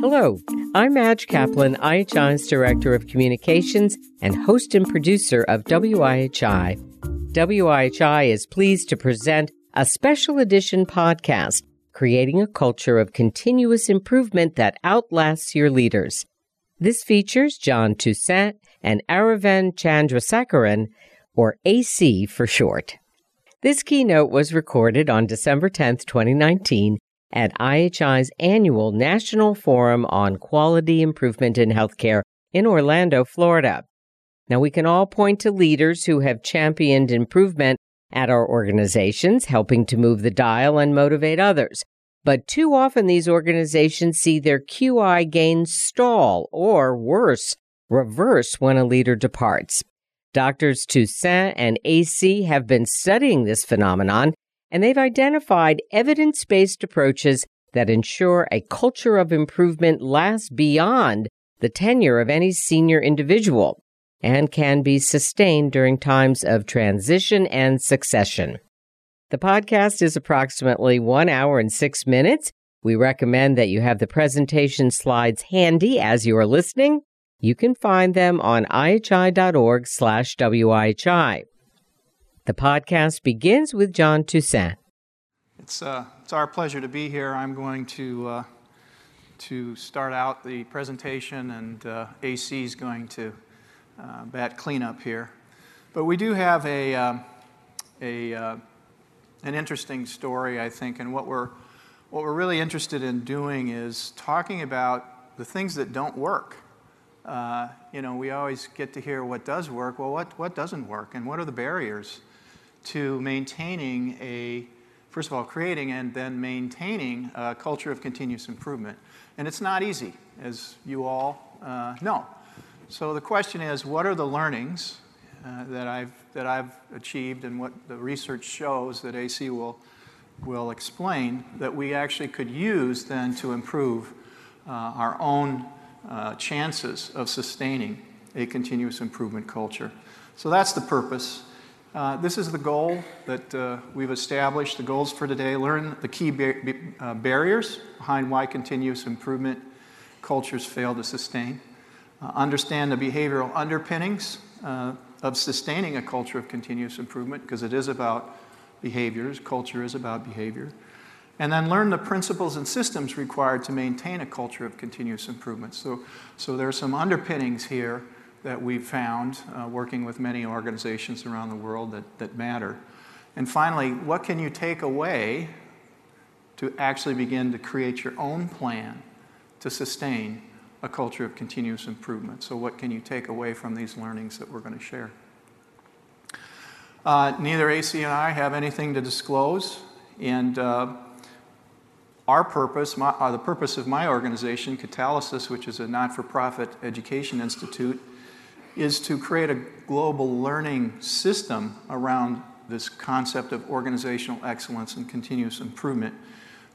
Hello, I'm Madge Kaplan, IHI's Director of Communications and host and producer of WIHI. WIHI is pleased to present a special edition podcast, Creating a Culture of Continuous Improvement That Outlasts Your Leaders. This features John Toussaint and Aravind Chandrasekaran, or AC for short. This keynote was recorded on December 10, 2019, at IHI's annual National Forum on Quality Improvement in Healthcare in Orlando, Florida. Now, we can all point to leaders who have championed improvement at our organizations, helping to move the dial and motivate others. But too often these organizations see their QI gains stall or worse, reverse when a leader departs. Doctors Toussaint and AC have been studying this phenomenon and they've identified evidence based approaches that ensure a culture of improvement lasts beyond the tenure of any senior individual and can be sustained during times of transition and succession. The podcast is approximately one hour and six minutes. We recommend that you have the presentation slides handy as you are listening. You can find them on ihi.org slash WIHI. The podcast begins with John Toussaint. It's, uh, it's our pleasure to be here. I'm going to, uh, to start out the presentation, and uh, AC is going to uh, bat cleanup here. But we do have a, um, a, uh, an interesting story, I think, and what we're, what we're really interested in doing is talking about the things that don't work. Uh, you know, we always get to hear what does work. Well, what, what doesn't work, and what are the barriers? To maintaining a, first of all, creating and then maintaining a culture of continuous improvement. And it's not easy, as you all uh, know. So the question is, what are the learnings uh, that, I've, that I've achieved and what the research shows that AC will, will explain that we actually could use then to improve uh, our own uh, chances of sustaining a continuous improvement culture. So that's the purpose. Uh, this is the goal that uh, we've established. The goals for today learn the key bar- uh, barriers behind why continuous improvement cultures fail to sustain, uh, understand the behavioral underpinnings uh, of sustaining a culture of continuous improvement, because it is about behaviors, culture is about behavior, and then learn the principles and systems required to maintain a culture of continuous improvement. So, so there are some underpinnings here that we've found uh, working with many organizations around the world that, that matter. And finally, what can you take away to actually begin to create your own plan to sustain a culture of continuous improvement? So, what can you take away from these learnings that we're going to share? Uh, neither AC and I have anything to disclose, and uh, our purpose, my, uh, the purpose of my organization, Catalysis, which is a not for profit education institute, is to create a global learning system around this concept of organizational excellence and continuous improvement,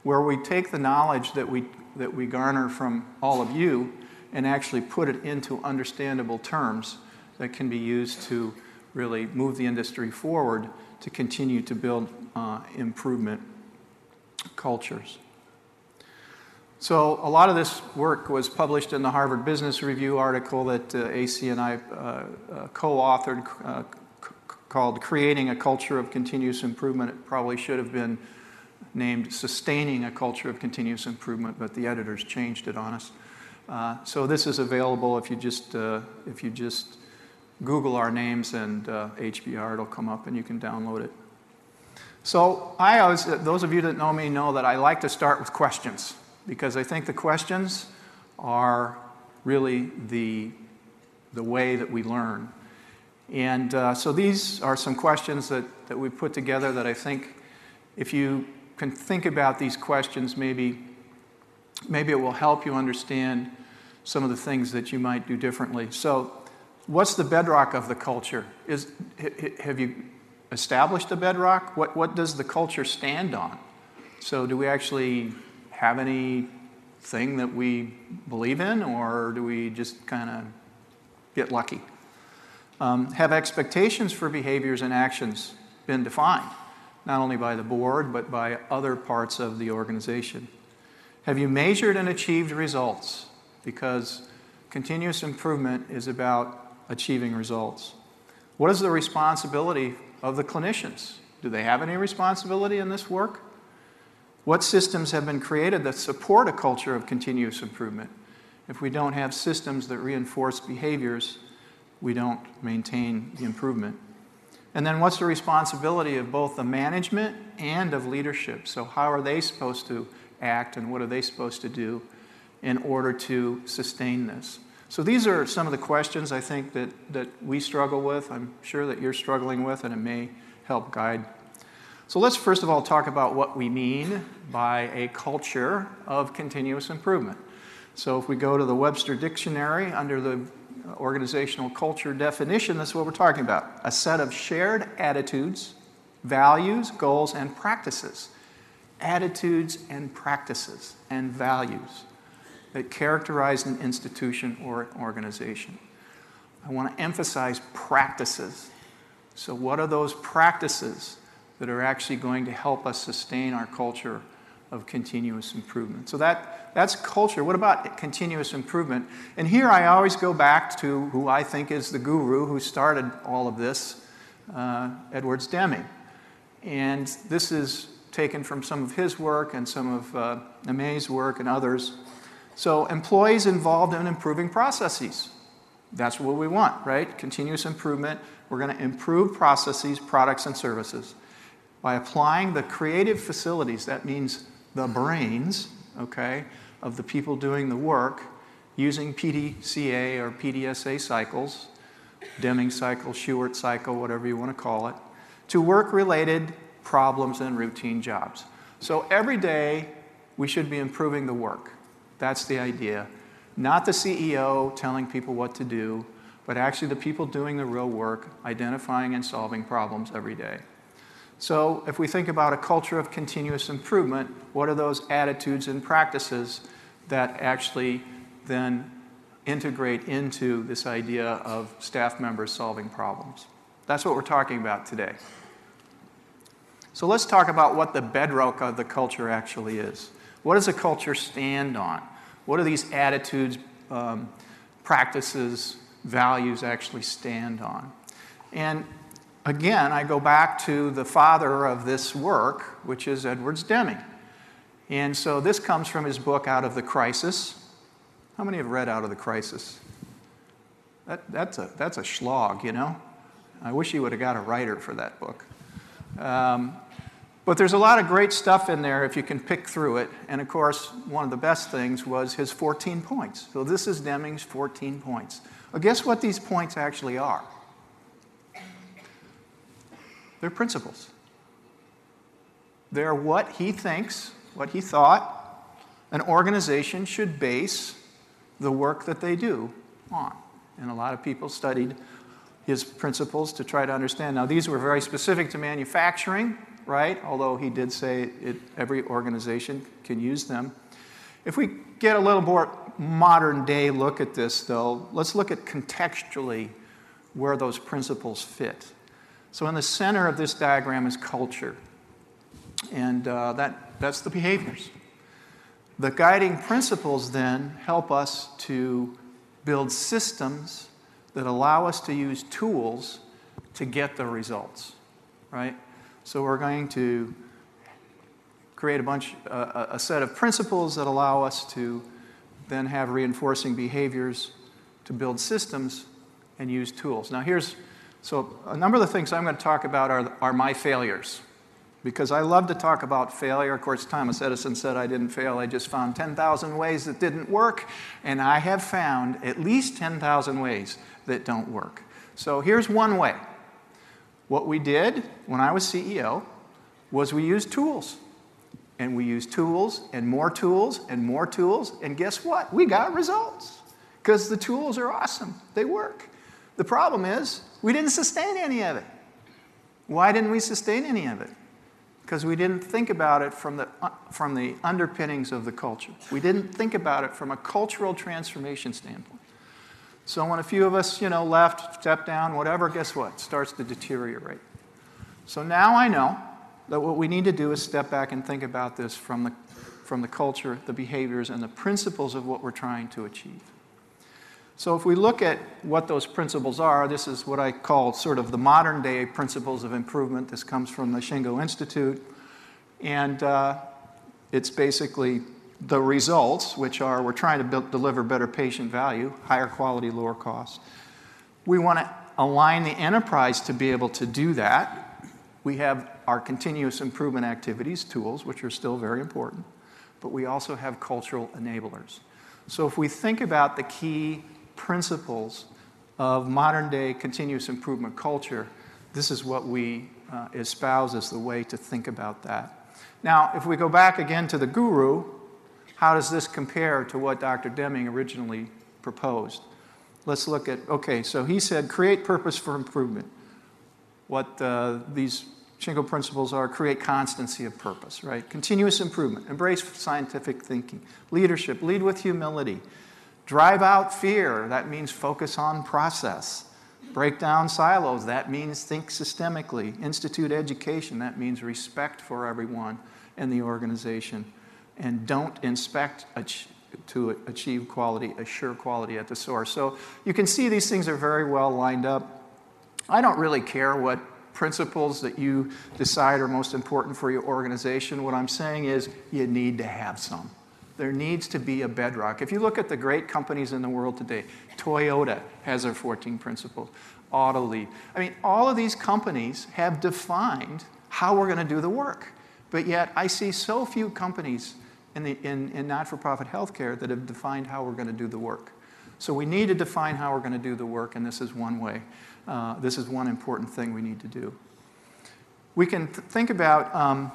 where we take the knowledge that we, that we garner from all of you and actually put it into understandable terms that can be used to really move the industry forward to continue to build uh, improvement cultures. So a lot of this work was published in the Harvard Business Review article that uh, AC and I uh, uh, co-authored uh, called Creating a Culture of Continuous Improvement. It probably should have been named Sustaining a Culture of Continuous Improvement, but the editors changed it on us. Uh, so this is available if you just, uh, if you just Google our names and HBR, it'll come up and you can download it. So I always, those of you that know me know that I like to start with questions because I think the questions are really the, the way that we learn. And uh, so these are some questions that, that we put together that I think if you can think about these questions, maybe, maybe it will help you understand some of the things that you might do differently. So, what's the bedrock of the culture? Is, have you established a bedrock? What, what does the culture stand on? So, do we actually have anything that we believe in, or do we just kind of get lucky? Um, have expectations for behaviors and actions been defined, not only by the board, but by other parts of the organization? Have you measured and achieved results? Because continuous improvement is about achieving results. What is the responsibility of the clinicians? Do they have any responsibility in this work? What systems have been created that support a culture of continuous improvement? If we don't have systems that reinforce behaviors, we don't maintain the improvement. And then what's the responsibility of both the management and of leadership? So, how are they supposed to act and what are they supposed to do in order to sustain this? So, these are some of the questions I think that, that we struggle with. I'm sure that you're struggling with, and it may help guide. So, let's first of all talk about what we mean by a culture of continuous improvement. So, if we go to the Webster Dictionary under the organizational culture definition, that's what we're talking about a set of shared attitudes, values, goals, and practices. Attitudes and practices and values that characterize an institution or an organization. I want to emphasize practices. So, what are those practices that are actually going to help us sustain our culture of continuous improvement? So, that that's culture. What about continuous improvement? And here I always go back to who I think is the guru who started all of this, uh, Edwards Deming. And this is taken from some of his work and some of uh, Imai's work and others. So, employees involved in improving processes. That's what we want, right? Continuous improvement. We're going to improve processes, products, and services by applying the creative facilities. That means the brains, okay, of the people doing the work using PDCA or PDSA cycles, Deming cycle, Shewhart cycle, whatever you want to call it, to work related problems and routine jobs. So every day we should be improving the work. That's the idea. Not the CEO telling people what to do, but actually the people doing the real work, identifying and solving problems every day. So, if we think about a culture of continuous improvement, what are those attitudes and practices that actually then integrate into this idea of staff members solving problems. That's what we're talking about today. So let's talk about what the bedrock of the culture actually is. What does a culture stand on? What do these attitudes, um, practices, values actually stand on? And again, I go back to the father of this work, which is Edwards Deming. And so this comes from his book, Out of the Crisis. How many have read Out of the Crisis? That, that's, a, that's a you know? I wish he would have got a writer for that book. Um, but there's a lot of great stuff in there if you can pick through it. And of course, one of the best things was his 14 points. So this is Deming's 14 points. Well, guess what these points actually are? They're principles. They're what he thinks what he thought an organization should base the work that they do on. And a lot of people studied his principles to try to understand. Now, these were very specific to manufacturing, right? Although he did say it, every organization can use them. If we get a little more modern day look at this, though, let's look at contextually where those principles fit. So, in the center of this diagram is culture. And uh, that that's the behaviors. The guiding principles then help us to build systems that allow us to use tools to get the results, right? So we're going to create a bunch, uh, a set of principles that allow us to then have reinforcing behaviors to build systems and use tools. Now here's, so a number of the things I'm going to talk about are, are my failures, because I love to talk about failure. Of course, Thomas Edison said I didn't fail, I just found 10,000 ways that didn't work, and I have found at least 10,000 ways that don't work. So here's one way. What we did when I was CEO was we used tools. And we used tools and more tools and more tools, and guess what? We got results because the tools are awesome, they work. The problem is, we didn't sustain any of it. Why didn't we sustain any of it? because we didn't think about it from the, uh, from the underpinnings of the culture. We didn't think about it from a cultural transformation standpoint. So when a few of us, you know, left, stepped down, whatever, guess what? Starts to deteriorate. So now I know that what we need to do is step back and think about this from the from the culture, the behaviors, and the principles of what we're trying to achieve. So, if we look at what those principles are, this is what I call sort of the modern day principles of improvement. This comes from the Shingo Institute. And uh, it's basically the results, which are we're trying to build, deliver better patient value, higher quality, lower cost. We want to align the enterprise to be able to do that. We have our continuous improvement activities, tools, which are still very important, but we also have cultural enablers. So if we think about the key principles of modern day continuous improvement culture, this is what we uh, espouse as the way to think about that. Now, if we go back again to the guru, how does this compare to what Dr. Deming originally proposed? Let's look at, okay, so he said create purpose for improvement. What uh, these Shingo principles are create constancy of purpose, right? Continuous improvement, embrace scientific thinking, leadership, lead with humility, drive out fear, that means focus on process, break down silos, that means think systemically, institute education, that means respect for everyone in the organization, and don't inspect to achieve quality, assure quality at the source. So you can see these things are very well lined up. I don't really care what principles that you decide are most important for your organization. What I'm saying is you need to have some. There needs to be a bedrock. If you look at the great companies in the world today, Toyota has their 14 principles, Autoliv. I mean, all of these companies have defined how we're going to do the work. But yet, I see so few companies in, the, in, in not for profit healthcare that have defined how we're going to do the work. So we need to define how we're going to do the work, and this is one way. Uh, this is one important thing we need to do. We can th- think about um,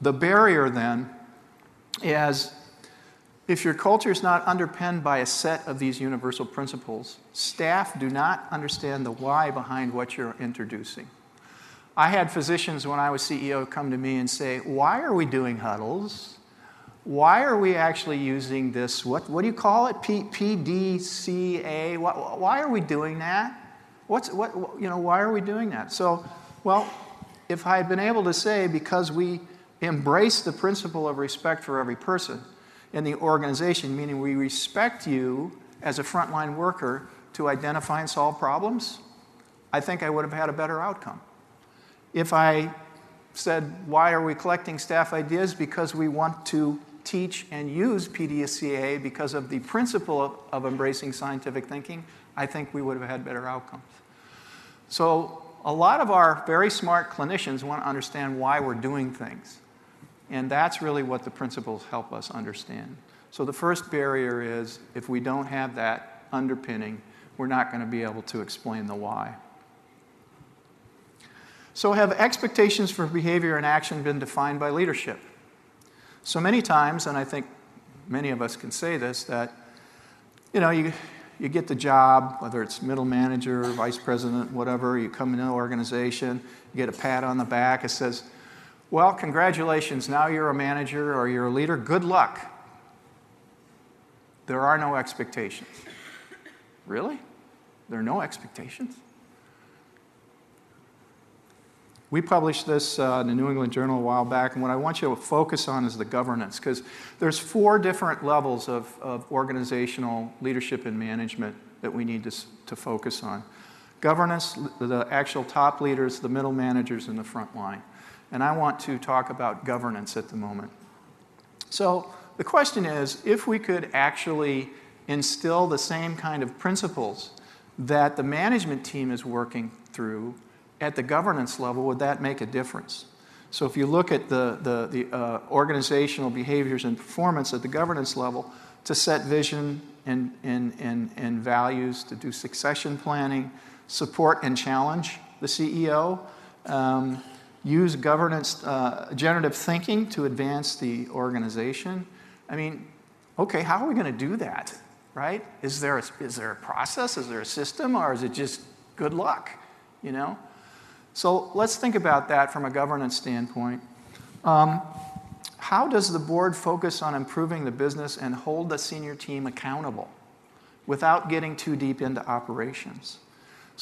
the barrier then as if your culture is not underpinned by a set of these universal principles, staff do not understand the why behind what you're introducing. I had physicians when I was CEO come to me and say, Why are we doing huddles? why are we actually using this? What, what do you call it? PDCA? Why, why are we doing that? What's, what, you know, why are we doing that? So, well, if I had been able to say because we embrace the principle of respect for every person in the organization, meaning we respect you as a frontline worker to identify and solve problems, I think I would have had a better outcome. If I said, why are we collecting staff ideas? Because we want to teach and use PDCA because of the principle of, of embracing scientific thinking, I think we would have had better outcomes. So, a lot of our very smart clinicians want to understand why we're doing things. And that's really what the principles help us understand. So, the first barrier is if we don't have that underpinning, we're not going to be able to explain the why. So, have expectations for behavior and action been defined by leadership? So many times, and I think many of us can say this, that you know, you, you get the job, whether it's middle manager, vice president, whatever, you come into an organization, you get a pat on the back, it says, Well, congratulations, now you're a manager or you're a leader, good luck. There are no expectations. Really? There are no expectations? We published this uh, in the New England Journal a while back, and what I want you to focus on is the governance, because there's four different levels of, of organizational leadership and management that we need to, to focus on. Governance, the actual top leaders, the middle managers, and the front line. And I want to talk about governance at the moment. So the question is if we could actually instill the same kind of principles that the management team is working through at the governance level, would that make a difference? So if you look at the, the, the uh, organizational behaviors and performance at the governance level, to set vision and, and, and, and values, to do succession planning, support and challenge the CEO, um, use governance, uh, generative thinking to advance the organization. I mean, okay, how are we going to do that, right? Is there, a, is there a process? Is there a system? Or is it just good luck, you know? So let's think about that from a governance standpoint. Um, how does the board focus on improving the business and hold the senior team accountable without getting too deep into operations?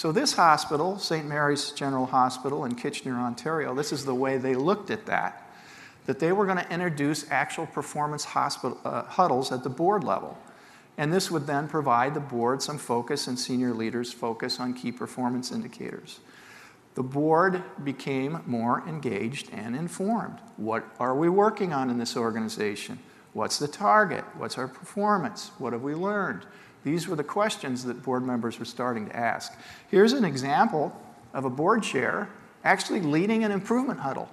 So, this hospital, St. Mary's General Hospital in Kitchener, Ontario, this is the way they looked at that. that they were going to introduce actual performance hospital, uh, huddles at the board level. And this would then provide the board some focus and senior leaders focus on key performance indicators. The board became more engaged and informed. What are we working on in this organization? What's the target? What's our performance? What have we learned? These were the questions that board members were starting to ask. Here's an example of a board chair actually leading an improvement huddle.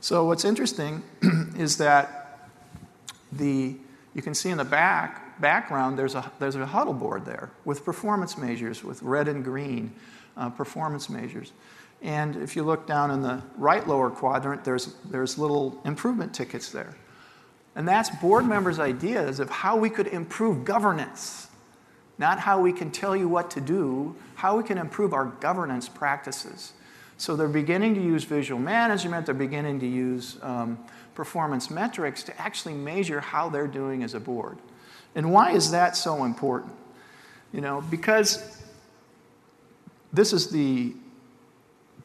So what's interesting is that the you can see in the back background there's a there's a huddle board there with performance measures with red and green uh, performance measures. And if you look down in the right lower quadrant, there's there's little improvement tickets there. And that's board members' ideas of how we could improve governance, not how we can tell you what to do, how we can improve our governance practices. So they're beginning to use visual management, they're beginning to use um, performance metrics to actually measure how they're doing as a board. And why is that so important? You know, because this is the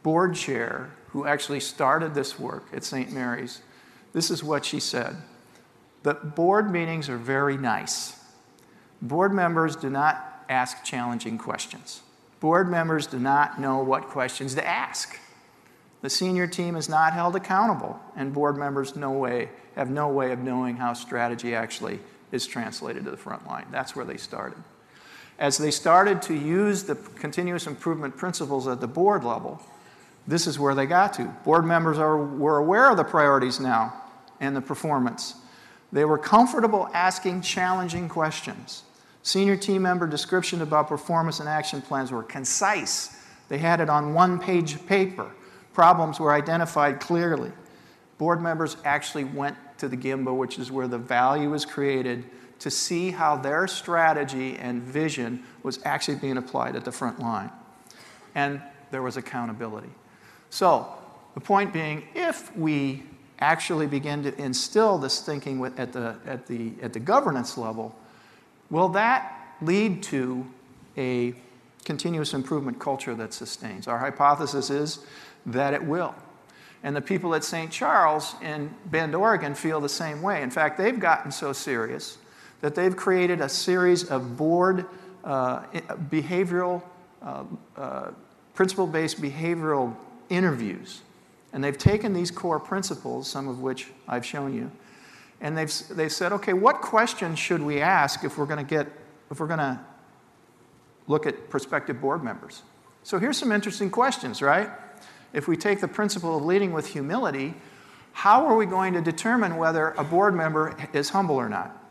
board chair who actually started this work at St. Mary's. This is what she said. The board meetings are very nice. Board members do not ask challenging questions. Board members do not know what questions to ask. The senior team is not held accountable, and board members no way, have no way of knowing how strategy actually is translated to the front line. That's where they started. As they started to use the continuous improvement principles at the board level, this is where they got to. Board members are, were aware of the priorities now and the performance. They were comfortable asking challenging questions. Senior team member description about performance and action plans were concise. They had it on one page paper. Problems were identified clearly. Board members actually went to the Gemba, which is where the value is created, to see how their strategy and vision was actually being applied at the front line. And there was accountability. So, the point being, if we actually begin to instill this thinking at, the, at, the, at the governance level, Will that lead to a continuous improvement culture that sustains? Our hypothesis is that it will. And the people at St. Charles in Bend, Oregon feel the same way. In fact, they've gotten so serious that they've created a series of board uh, behavioral, uh, uh, principle based behavioral interviews. And they've taken these core principles, some of which I've shown you, and they've, they said, okay, what questions should we ask if we're going to get, if we're going to look at prospective board members? So here's some interesting questions, right? If we take the principle of leading with humility, how are we going to determine whether a board member is humble or not?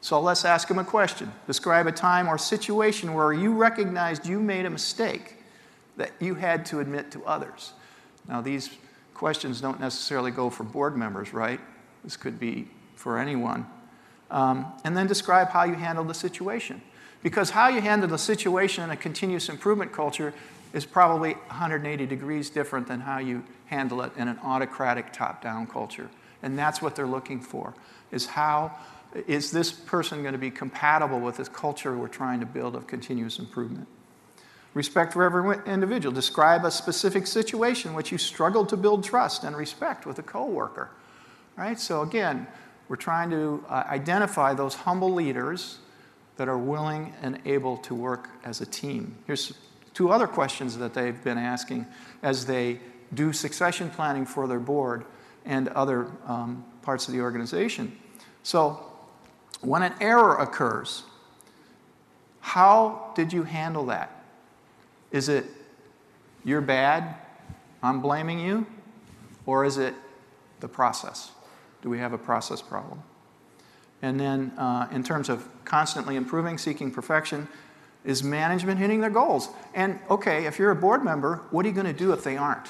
So let's ask them a question. Describe a time or situation where you recognized you made a mistake that you had to admit to others. Now, these questions don't necessarily go for board members, right? This could be for anyone. Um, and then describe how you handle the situation. Because how you handle the situation in a continuous improvement culture is probably 180 degrees different than how you handle it in an autocratic top-down culture. And that's what they're looking for, is how is this person going to be compatible with this culture we're trying to build of continuous improvement? Respect for every individual. Describe a specific situation which you struggled to build trust and respect with a coworker. Right? So again, we're trying to uh, identify those humble leaders that are willing and able to work as a team. Here's two other questions that they've been asking as they do succession planning for their board and other um, parts of the organization. So, when an error occurs, how did you handle that? Is it you're bad, I'm blaming you? Or is it the process? Do we have a process problem? And then, uh, in terms of constantly improving, seeking perfection, is management hitting their goals? And okay, if you're a board member, what are you going to do if they aren't?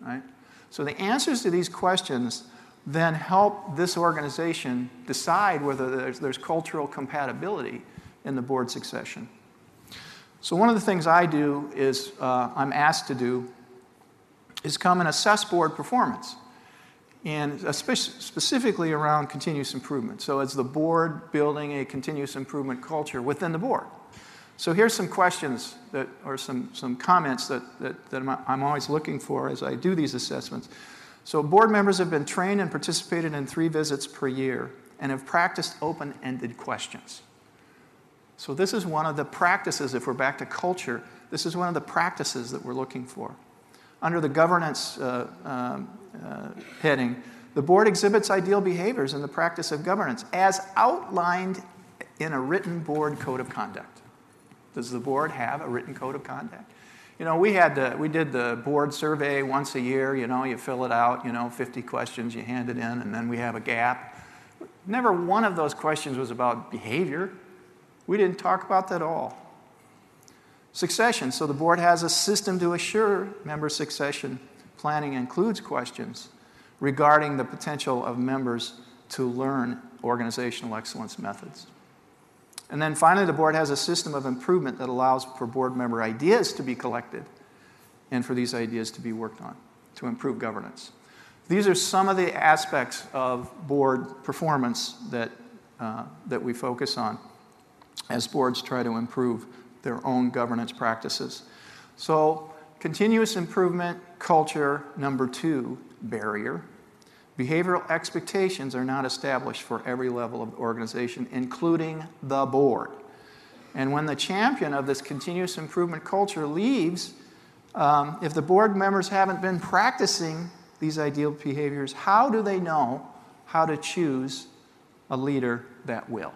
Right? So the answers to these questions then help this organization decide whether there's, there's cultural compatibility in the board succession. So one of the things I do is uh, I'm asked to do is come and assess board performance and specifically around continuous improvement. So, as the board building a continuous improvement culture within the board. So, here's some questions that, or some, some comments that, that, that I'm always looking for as I do these assessments. So, board members have been trained and participated in three visits per year and have practiced open ended questions. So, this is one of the practices, if we're back to culture, this is one of the practices that we're looking for. Under the governance uh, um, uh, heading, the board exhibits ideal behaviors in the practice of governance as outlined in a written board code of conduct. Does the board have a written code of conduct? You know, we had the, we did the board survey once a year. You know, you fill it out. You know, 50 questions, you hand it in, and then we have a gap. Never one of those questions was about behavior. We didn't talk about that at all. Succession. So the board has a system to assure member succession. Planning includes questions regarding the potential of members to learn organizational excellence methods. And then finally, the board has a system of improvement that allows for board member ideas to be collected and for these ideas to be worked on to improve governance. These are some of the aspects of board performance that, uh, that we focus on as boards try to improve their own governance practices. So, continuous improvement culture, number two, barrier. Behavioral expectations are not established for every level of organization, including the board. And when the champion of this continuous improvement culture leaves, um, if the board members haven't been practicing these ideal behaviors, how do they know how to choose a leader that will?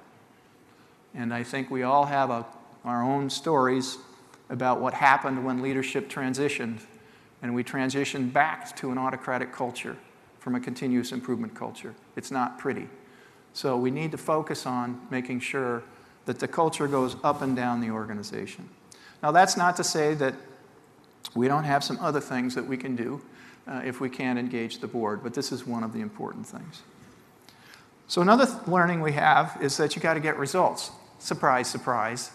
And I think we all have a, our own stories about what happened when leadership transitioned, and we transitioned back to an autocratic culture from a continuous improvement culture. It's not pretty. So we need to focus on making sure that the culture goes up and down the organization. Now, that's not to say that we don't have some other things that we can do uh, if we can't engage the board, but this is one of the important things. So, another th- learning we have is that you got to get results. Surprise, surprise,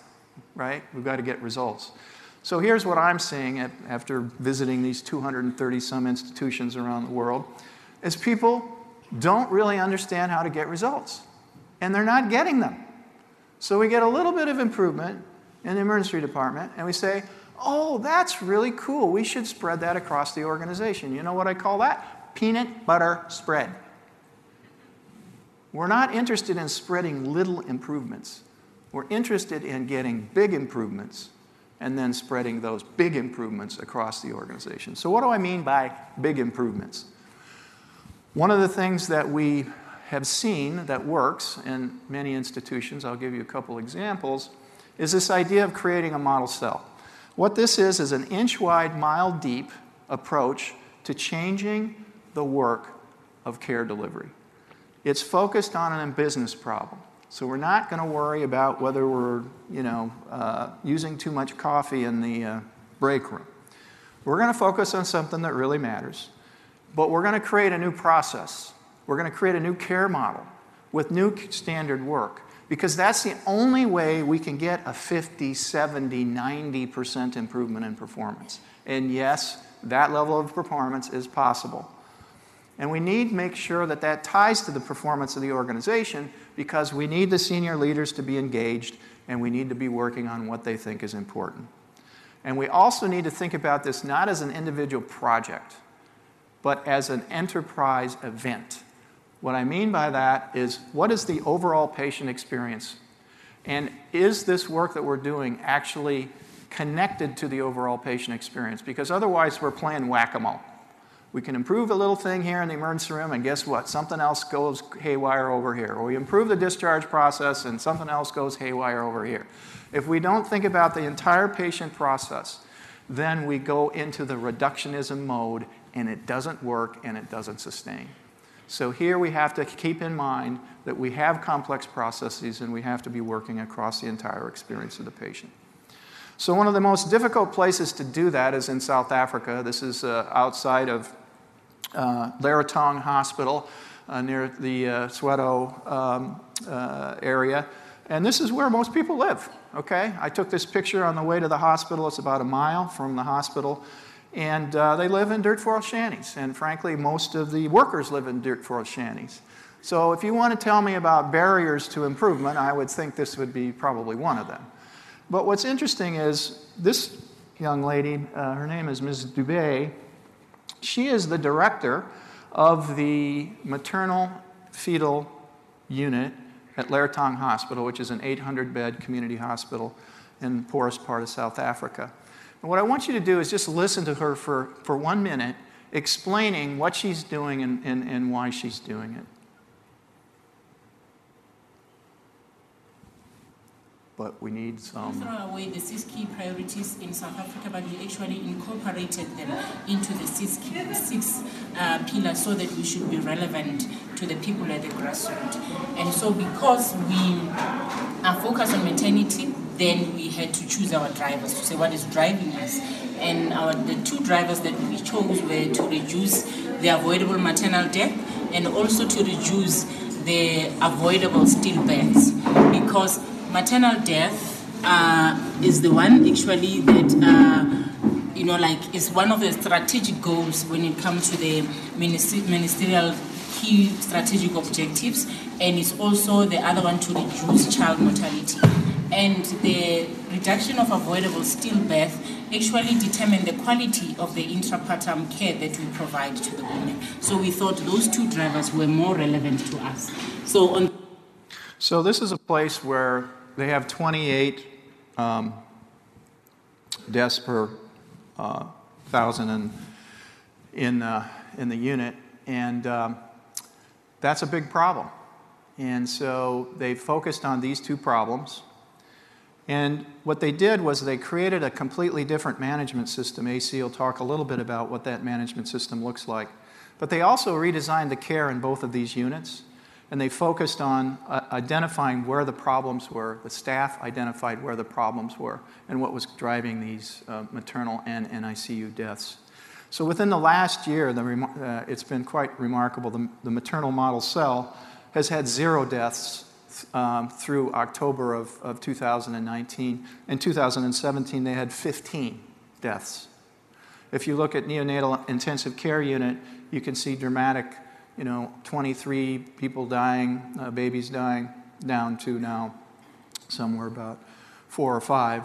right? We've got to get results. So, here's what I'm seeing at, after visiting these 230 some institutions around the world is people don't really understand how to get results, and they're not getting them. So we get a little bit of improvement in the emergency department, and we say, oh, that's really cool. We should spread that across the organization. You know what I call that? Peanut butter spread. We're not interested in spreading little improvements. We're interested in getting big improvements and then spreading those big improvements across the organization. So, what do I mean by big improvements? One of the things that we have seen that works in many institutions, I'll give you a couple examples, is this idea of creating a model cell. What this is is an inch wide, mile deep approach to changing the work of care delivery. It's focused on a business problem. So we're not going to worry about whether we're, you know, uh, using too much coffee in the uh, break room. We're going to focus on something that really matters. But we're going to create a new process. We're going to create a new care model with new standard work because that's the only way we can get a 50, 70, 90% improvement in performance. And yes, that level of performance is possible. And we need to make sure that that ties to the performance of the organization because we need the senior leaders to be engaged and we need to be working on what they think is important. And we also need to think about this not as an individual project but as an enterprise event. What I mean by that is what is the overall patient experience? And is this work that we're doing actually connected to the overall patient experience? Because otherwise, we're playing whack a mole. We can improve a little thing here in the emergency room, and guess what? Something else goes haywire over here. Or we improve the discharge process, and something else goes haywire over here. If we don't think about the entire patient process, then we go into the reductionism mode and it doesn't work and it doesn't sustain. So here we have to keep in mind that we have complex processes and we have to be working across the entire experience of the patient. So one of the most difficult places to do that is in South Africa. This is uh, outside of uh, Leratong Hospital uh, near the uh, um, uh, area. And this is where most people live, okay? I took this picture on the way to the hospital. It's about a mile from the hospital. And uh, they live in dirt forest shanties. And frankly, most of the workers live in dirt forest shanties. So if you want to tell me about barriers to improvement, I would think this would be probably one of them. But what's interesting is this young lady, uh, her name is Ms. Dubé, she is the director of the maternal fetal unit at Leratong Hospital, which is an 800 bed community hospital in the poorest part of South Africa. And what I want you to do is just listen to her for, for one minute, explaining what she's doing and, and, and why she's doing it. But we need some. Throw away the six key priorities in South Africa, but we actually incorporated them into the six, key, six uh, pillars so that we should be relevant to the people at the grassroots. And so, because we are focused on maternity, then we had to choose our drivers to say what is driving us. And our the two drivers that we chose were to reduce the avoidable maternal death and also to reduce the avoidable stillbirths because maternal death uh, is the one actually that uh, you know like is one of the strategic goals when it comes to the ministerial key strategic objectives and it's also the other one to reduce child mortality. And the reduction of avoidable stillbirth actually determine the quality of the intrapartum care that we provide to the women. So we thought those two drivers were more relevant to us. So on so this is a place where they have 28 um, deaths per uh, thousand in, in, uh, in the unit, and um, that's a big problem. And so they focused on these two problems. And what they did was they created a completely different management system. AC will talk a little bit about what that management system looks like. But they also redesigned the care in both of these units and they focused on uh, identifying where the problems were. The staff identified where the problems were and what was driving these uh, maternal and NICU deaths. So within the last year, the uh, it's been quite remarkable. The, the, maternal model cell has had zero deaths um, through October of, of 2019. In 2017, they had 15 deaths. If you look at neonatal intensive care unit, you can see dramatic you know, 23 people dying, uh, babies dying, down to now somewhere about four or five.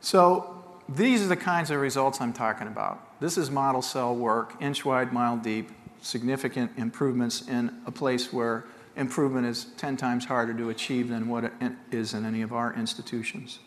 So these are the kinds of results I'm talking about. This is model cell work, inch wide, mile deep, significant improvements in a place where improvement is 10 times harder to achieve than what it is in any of our institutions.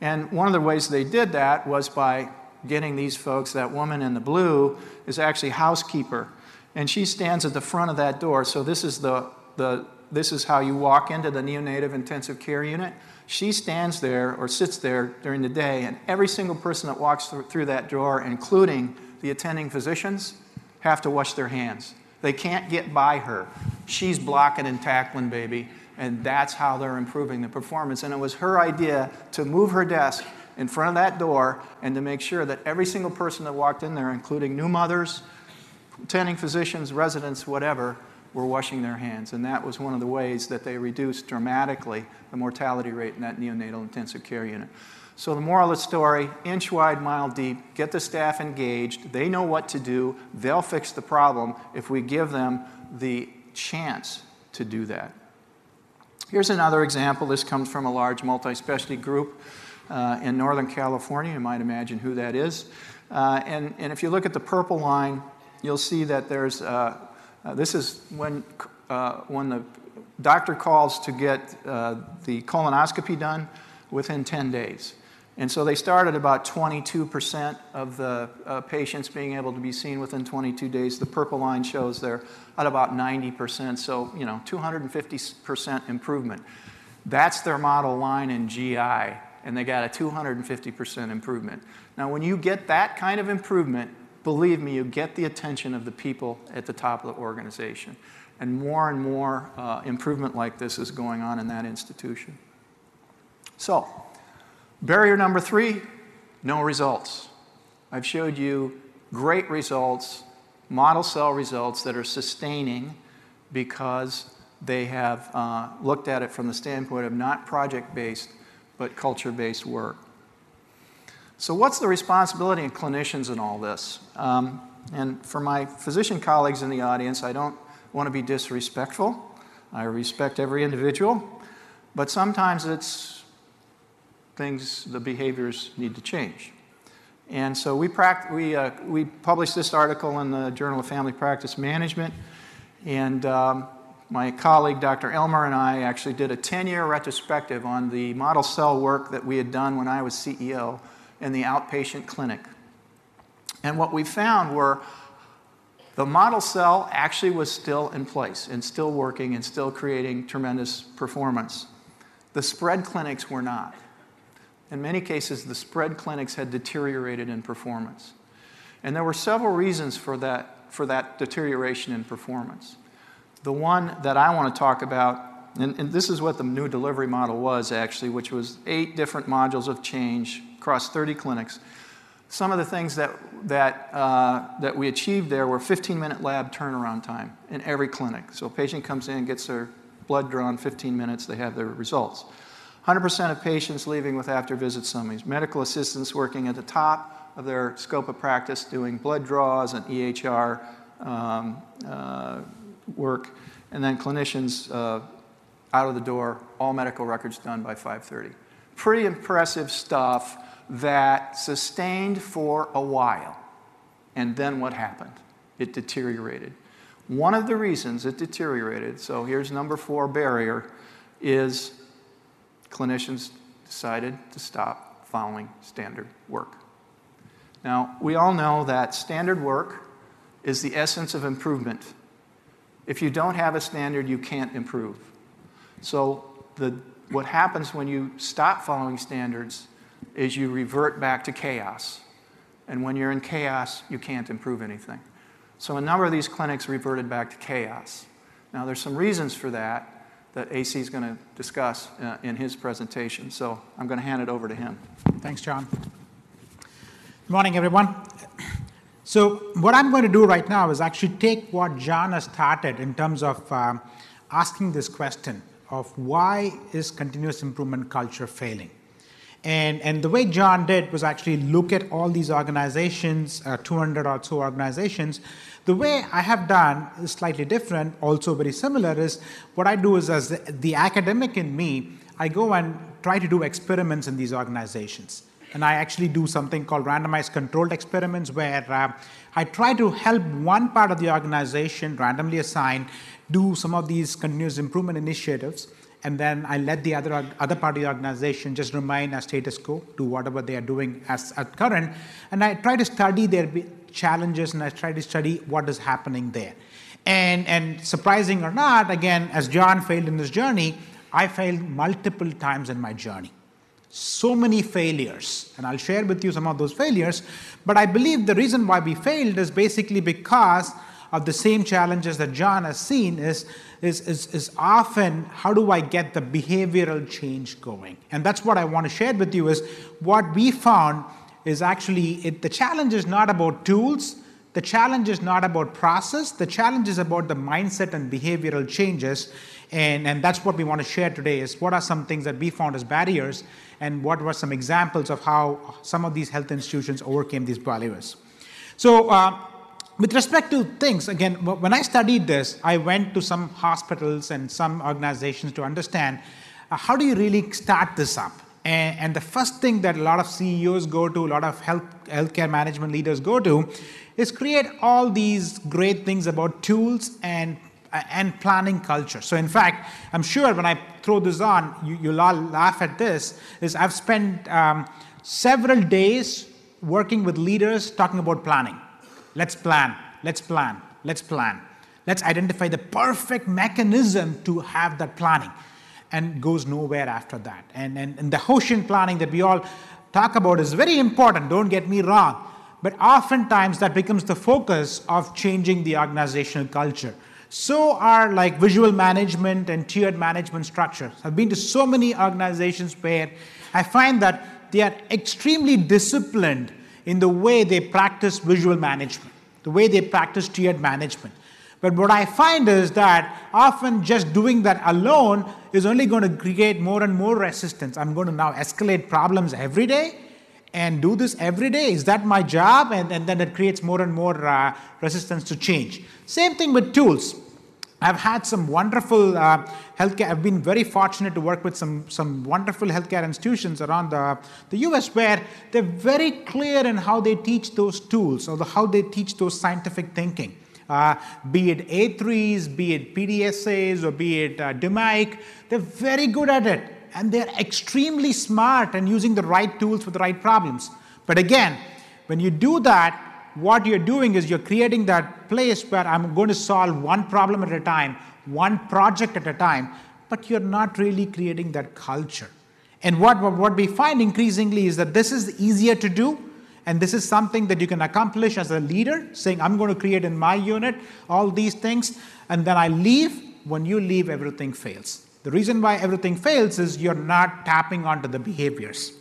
And one of the ways they did that was by getting these folks, that woman in the blue is actually housekeeper and she stands at the front of that door. So this is the, the this is how you walk into the neonatal intensive care unit. She stands there or sits there during the day, and every single person that walks through that door, including the attending physicians, have to wash their hands. They can't get by her. She's blocking and tackling, baby, and that's how they're improving the performance. And it was her idea to move her desk in front of that door and to make sure that every single person that walked in there, including new mothers, attending physicians, residents, whatever, were washing their hands. And that was one of the ways that they reduced dramatically the mortality rate in that neonatal intensive care unit. So, the moral of the story inch wide, mile deep, get the staff engaged. They know what to do. They'll fix the problem if we give them the chance to do that. Here's another example. This comes from a large multi specialty group uh, in Northern California. You might imagine who that is. Uh, and, and if you look at the purple line, you'll see that there's, uh, uh, this is when, uh, when the doctor calls to get uh, the colonoscopy done within 10 days. And so they started about 22% of the uh, patients being able to be seen within 22 days. The purple line shows they're at about 90%, so, you know, 250% improvement. That's their model line in GI, and they got a 250% improvement. Now, when you get that kind of improvement, believe me, you get the attention of the people at the top of the organization. And more and more uh, improvement like this is going on in that institution. So, barrier number three no results. I've showed you great results, model cell results that are sustaining because they have uh, looked at it from the standpoint of not project based, but culture based work. So, what's the responsibility of clinicians in all this? Um, and for my physician colleagues in the audience, I don't want to be disrespectful. I respect every individual, but sometimes it's things, the behaviors need to change. And so we, pract- we, uh, we published this article in the Journal of Family Practice Management. And um, my colleague, Dr. Elmer, and I actually did a 10 year retrospective on the model cell work that we had done when I was CEO in the outpatient clinic. And what we found were the model cell actually was still in place and still working and still creating tremendous performance. The spread clinics were not. In many cases, the spread clinics had deteriorated in performance. And there were several reasons for that, for that deterioration in performance. The one that I want to talk about, and, and, this is what the new delivery model was actually, which was eight different modules of change across 30 clinics. Some of the things that, that, uh, that we achieved there were 15 minute lab turnaround time in every clinic. So a patient comes in, gets their blood drawn, 15 minutes, they have their results. 100% of patients leaving with after visit summaries. Medical assistants working at the top of their scope of practice doing blood draws and EHR um, uh, work. And then clinicians uh, out of the door, all medical records done by 5.30. Pretty impressive stuff that sustained for a while. And then what happened? It deteriorated. One of the reasons it deteriorated, so here's number four barrier, is clinicians decided to stop following standard work. Now, we all know that standard work is the essence of improvement. If you don't have a standard, you can't improve. So, the, what happens when you stop following standards is you revert back to chaos. And when you're in chaos, you can't improve anything. So, a number of these clinics reverted back to chaos. Now, there's some reasons for that that AC is going to discuss uh, in his presentation. So I'm going to hand it over to him. Thanks, John. Good morning, everyone. So, what I'm going to do right now is actually take what John has started in terms of um, asking this question of why is continuous improvement culture failing? And, and the way John did was actually look at all these organizations, uh, 200 or so organizations, the way I have done is slightly different, also very similar, is what I do is as the, the academic in me, I go and try to do experiments in these organizations. And I actually do something called randomized controlled experiments where uh, I try to help one part of the organization, randomly assigned, do some of these continuous improvement initiatives. And then I let the other, other part of the organization just remain as status quo, do whatever they are doing as at current. And I try to study their challenges and I try to study what is happening there. And, and surprising or not, again, as John failed in his journey, I failed multiple times in my journey. So many failures, and I'll share with you some of those failures. But I believe the reason why we failed is basically because of the same challenges that John has seen is, is, is, is often how do I get the behavioral change going? And that's what I want to share with you is what we found is actually it, the challenge is not about tools, the challenge is not about process, the challenge is about the mindset and behavioral changes. And, and that's what we want to share today is what are some things that we found as barriers and what were some examples of how some of these health institutions overcame these barriers. So uh, with respect to things, again, when I studied this, I went to some hospitals and some organizations to understand uh, how do you really start this up? And, and, the first thing that a lot of CEOs go to, a lot of health healthcare management leaders go to, is create all these great things about tools and and planning culture. So, in fact, I'm sure when I throw this on, you, you'll all laugh at this. Is I've spent um, several days working with leaders talking about planning. Let's plan. Let's plan. Let's plan. Let's identify the perfect mechanism to have that planning and goes nowhere after that. And, and, and the Hoshin planning that we all talk about is very important, don't get me wrong. But oftentimes that becomes the focus of changing the organizational culture. So are like visual management and tiered management structures. I've been to so many organizations where I find that they are extremely disciplined in the way they practice visual management, the way they practice tiered management. But what I find is that often just doing that alone is only going to create more and more resistance. I'm going to now escalate problems every day and do this every day. Is that my job? And, and then it creates more and more uh, resistance to change. Same thing with tools. I've had some wonderful uh, healthcare. I've been very fortunate to work with some, some wonderful healthcare institutions around the, the US where they're very clear in how they teach those tools or the, how they teach those scientific thinking. Uh, be it A3s, be it PDSAs, or be it uh, DMAIC, they're very good at it. And they're extremely smart and using the right tools for the right problems. But again, when you do that, what you're doing is you're creating that place where I'm going to solve one problem at a time, one project at a time, but you're not really creating that culture. And what, what we find increasingly is that this is easier to do, and this is something that you can accomplish as a leader, saying, I'm going to create in my unit all these things, and then I leave. When you leave, everything fails. The reason why everything fails is you're not tapping onto the behaviors.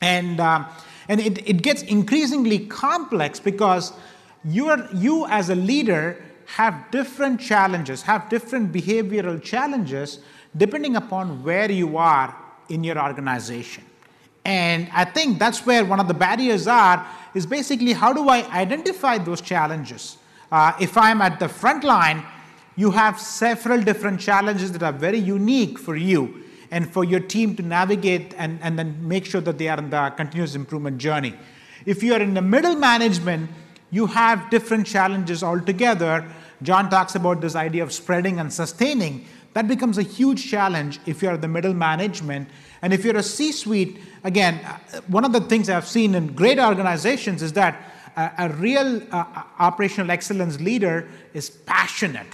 And uh, and it, it gets increasingly complex because you're, you, as a leader, have different challenges, have different behavioral challenges depending upon where you are in your organization. And I think that's where one of the barriers are is basically how do I identify those challenges? Uh, if I'm at the front line, you have several different challenges that are very unique for you and for your team to navigate and, and then make sure that they are in the continuous improvement journey. If you are in the middle management, you have different challenges altogether. John talks about this idea of spreading and sustaining. That becomes a huge challenge if you're the middle management. And if you're a C suite, again, uh, one of the things I've seen in great organizations is that a, a real uh, operational excellence leader is passionate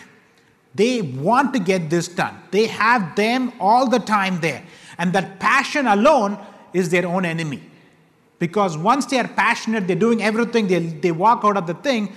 they want to get this done. They have them all the time there. And that passion alone is their own enemy. Because once they are passionate, they're doing everything, they, they walk out of the thing,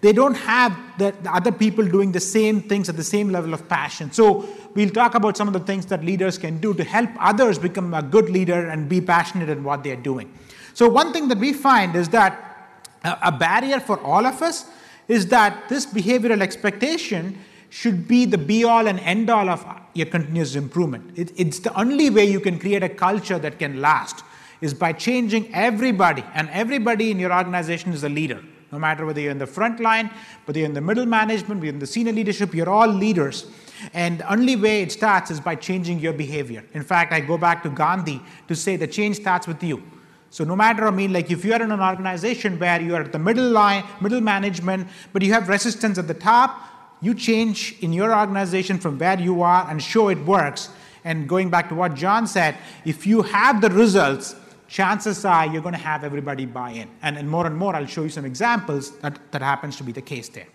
they don't have the, the, other people doing the same things at the same level of passion. So we'll talk about some of the things that leaders can do to help others become a good leader and be passionate in what they're doing. So one thing that we find is that a, a barrier for all of us is that this behavioral expectation should be the be all and end all of your continuous improvement. It, it's the only way you can create a culture that can last is by changing everybody, and everybody in your organization is a leader. No matter whether you're in the front line, whether you're in the middle management, whether you're in the senior leadership, you're all leaders. And the only way it starts is by changing your behavior. In fact, I go back to Gandhi to say the change starts with you. So no matter, I mean, like if you are in an organization where you are at the middle line, middle management, but you have resistance at the top, you change in your organization from where you are and show it works. And going back to what John said, if you have the results, chances are you're going to have everybody buy in. And, and more and more, I'll show you some examples that, that happens to be the case there.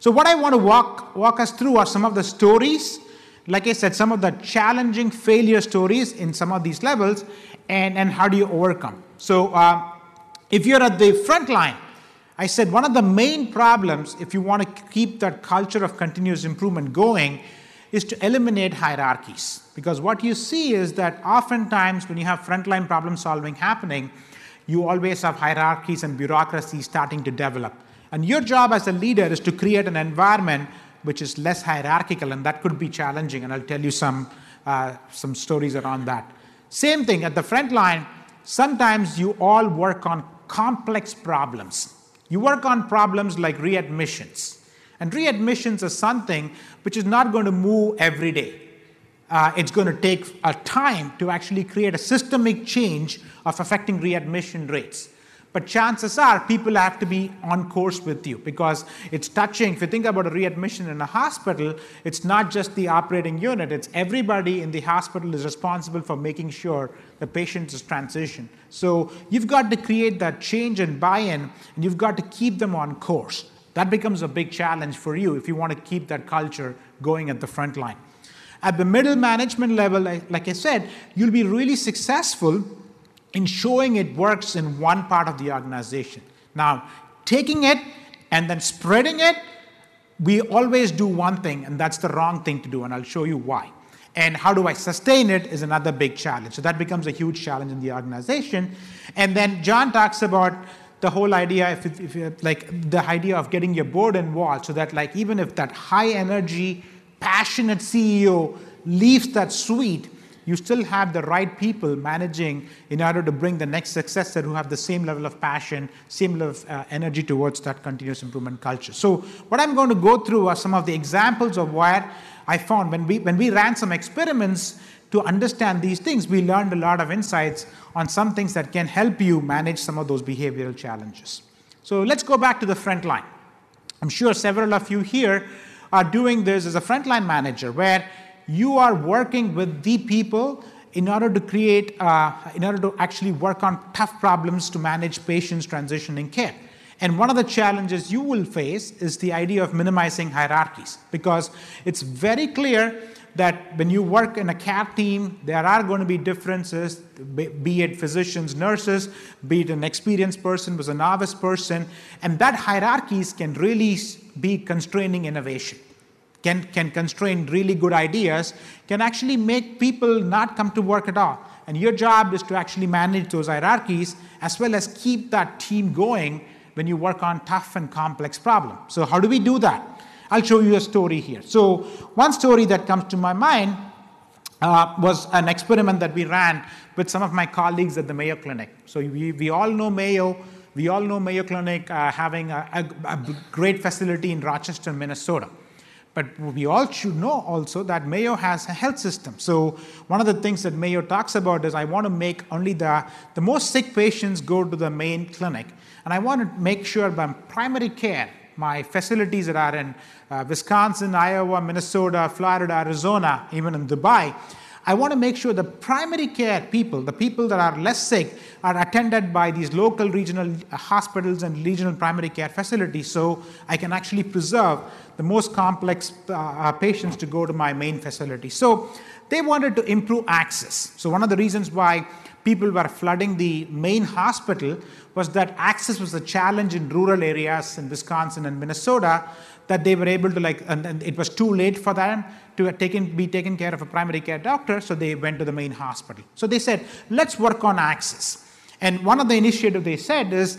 So, what I want to walk, walk us through are some of the stories, like I said, some of the challenging failure stories in some of these levels, and, and how do you overcome. So, uh, if you're at the front line, I said one of the main problems, if you want to keep that culture of continuous improvement going, is to eliminate hierarchies. Because what you see is that oftentimes when you have frontline problem solving happening, you always have hierarchies and bureaucracy starting to develop. And your job as a leader is to create an environment which is less hierarchical, and that could be challenging. And I'll tell you some, uh, some stories around that. Same thing at the front line, sometimes you all work on complex problems. You work on problems like readmissions. And readmissions is something which is not going to move every day. Uh, it's going to take a time to actually create a systemic change of affecting readmission rates. But chances are people have to be on course with you because it's touching. If you think about a readmission in a hospital, it's not just the operating unit, it's everybody in the hospital is responsible for making sure the patient is transitioned. So you've got to create that change and buy in, and you've got to keep them on course. That becomes a big challenge for you if you want to keep that culture going at the front line. At the middle management level, like I said, you'll be really successful in showing it works in one part of the organization. Now, taking it and then spreading it, we always do one thing, and that's the wrong thing to do, and I'll show you why. And how do I sustain it is another big challenge. So that becomes a huge challenge in the organization. And then John talks about the whole idea, if, it, if like the idea of getting your board involved, so that like even if that high energy, passionate CEO leaves that suite, you still have the right people managing in order to bring the next successor who have the same level of passion, same level of uh, energy towards that continuous improvement culture. So, what I'm going to go through are some of the examples of where I found when we when we ran some experiments to understand these things, we learned a lot of insights on some things that can help you manage some of those behavioral challenges. So let's go back to the front line. I'm sure several of you here are doing this as a frontline manager where you are working with the people in order to create, uh, in order to actually work on tough problems to manage patients transitioning care. And one of the challenges you will face is the idea of minimizing hierarchies because it's very clear that when you work in a care team, there are going to be differences, be it physicians, nurses, be it an experienced person was a novice person, and that hierarchies can really be constraining innovation. Can, can constrain really good ideas, can actually make people not come to work at all. And your job is to actually manage those hierarchies as well as keep that team going when you work on tough and complex problems. So, how do we do that? I'll show you a story here. So, one story that comes to my mind uh, was an experiment that we ran with some of my colleagues at the Mayo Clinic. So, we, we all know Mayo. We all know Mayo Clinic uh, having a, a, a great facility in Rochester, Minnesota. But we all should know also that Mayo has a health system. So one of the things that Mayo talks about is I want to make only the, the most sick patients go to the main clinic. And I want to make sure my primary care my facilities that are in uh, Wisconsin, Iowa, Minnesota, Florida, Arizona, even in Dubai, I want to make sure the primary care people, the people that are less sick, are attended by these local regional uh, hospitals and regional primary care facilities so I can actually preserve the most complex uh, uh patients to go to my main facility. So they wanted to improve access. So, one of the reasons why people were flooding the main hospital was that access was a challenge in rural areas in Wisconsin and Minnesota that they were able to like and, and it was too late for them to taken, be taken care of a primary care doctor so they went to the main hospital so they said let's work on access and one of the initiatives they said is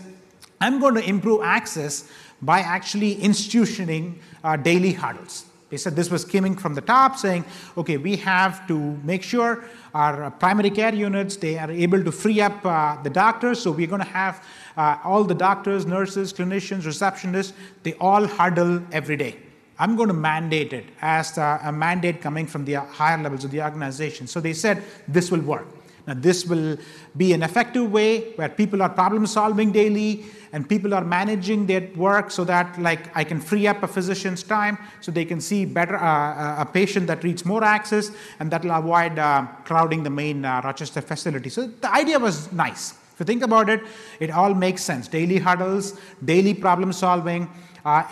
i'm going to improve access by actually institutioning uh, daily huddles they said this was coming from the top, saying, okay, we have to make sure our primary care units, they are able to free up uh, the doctors. So we're going to have uh, all the doctors, nurses, clinicians, receptionists, they all huddle every day. I'm going to mandate it as a, a mandate coming from the higher levels of the organization. So they said this will work. Now, this will be an effective way where people are problem solving daily and people are managing their work so that like I can free up a physician's time so they can see better uh, a patient that needs more access and that will avoid uh, crowding the main uh, Rochester facility. So the idea was nice. If you think about it, it all makes sense. Daily huddles, daily problem solving uh,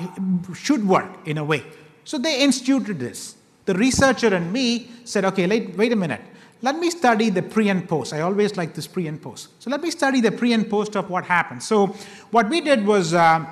should work in a way. So they instituted this. The researcher and me said, okay, wait, wait a minute let me study the pre and post. I always like this pre and post. So let me study the pre and post of what happened. So what we did was, uh,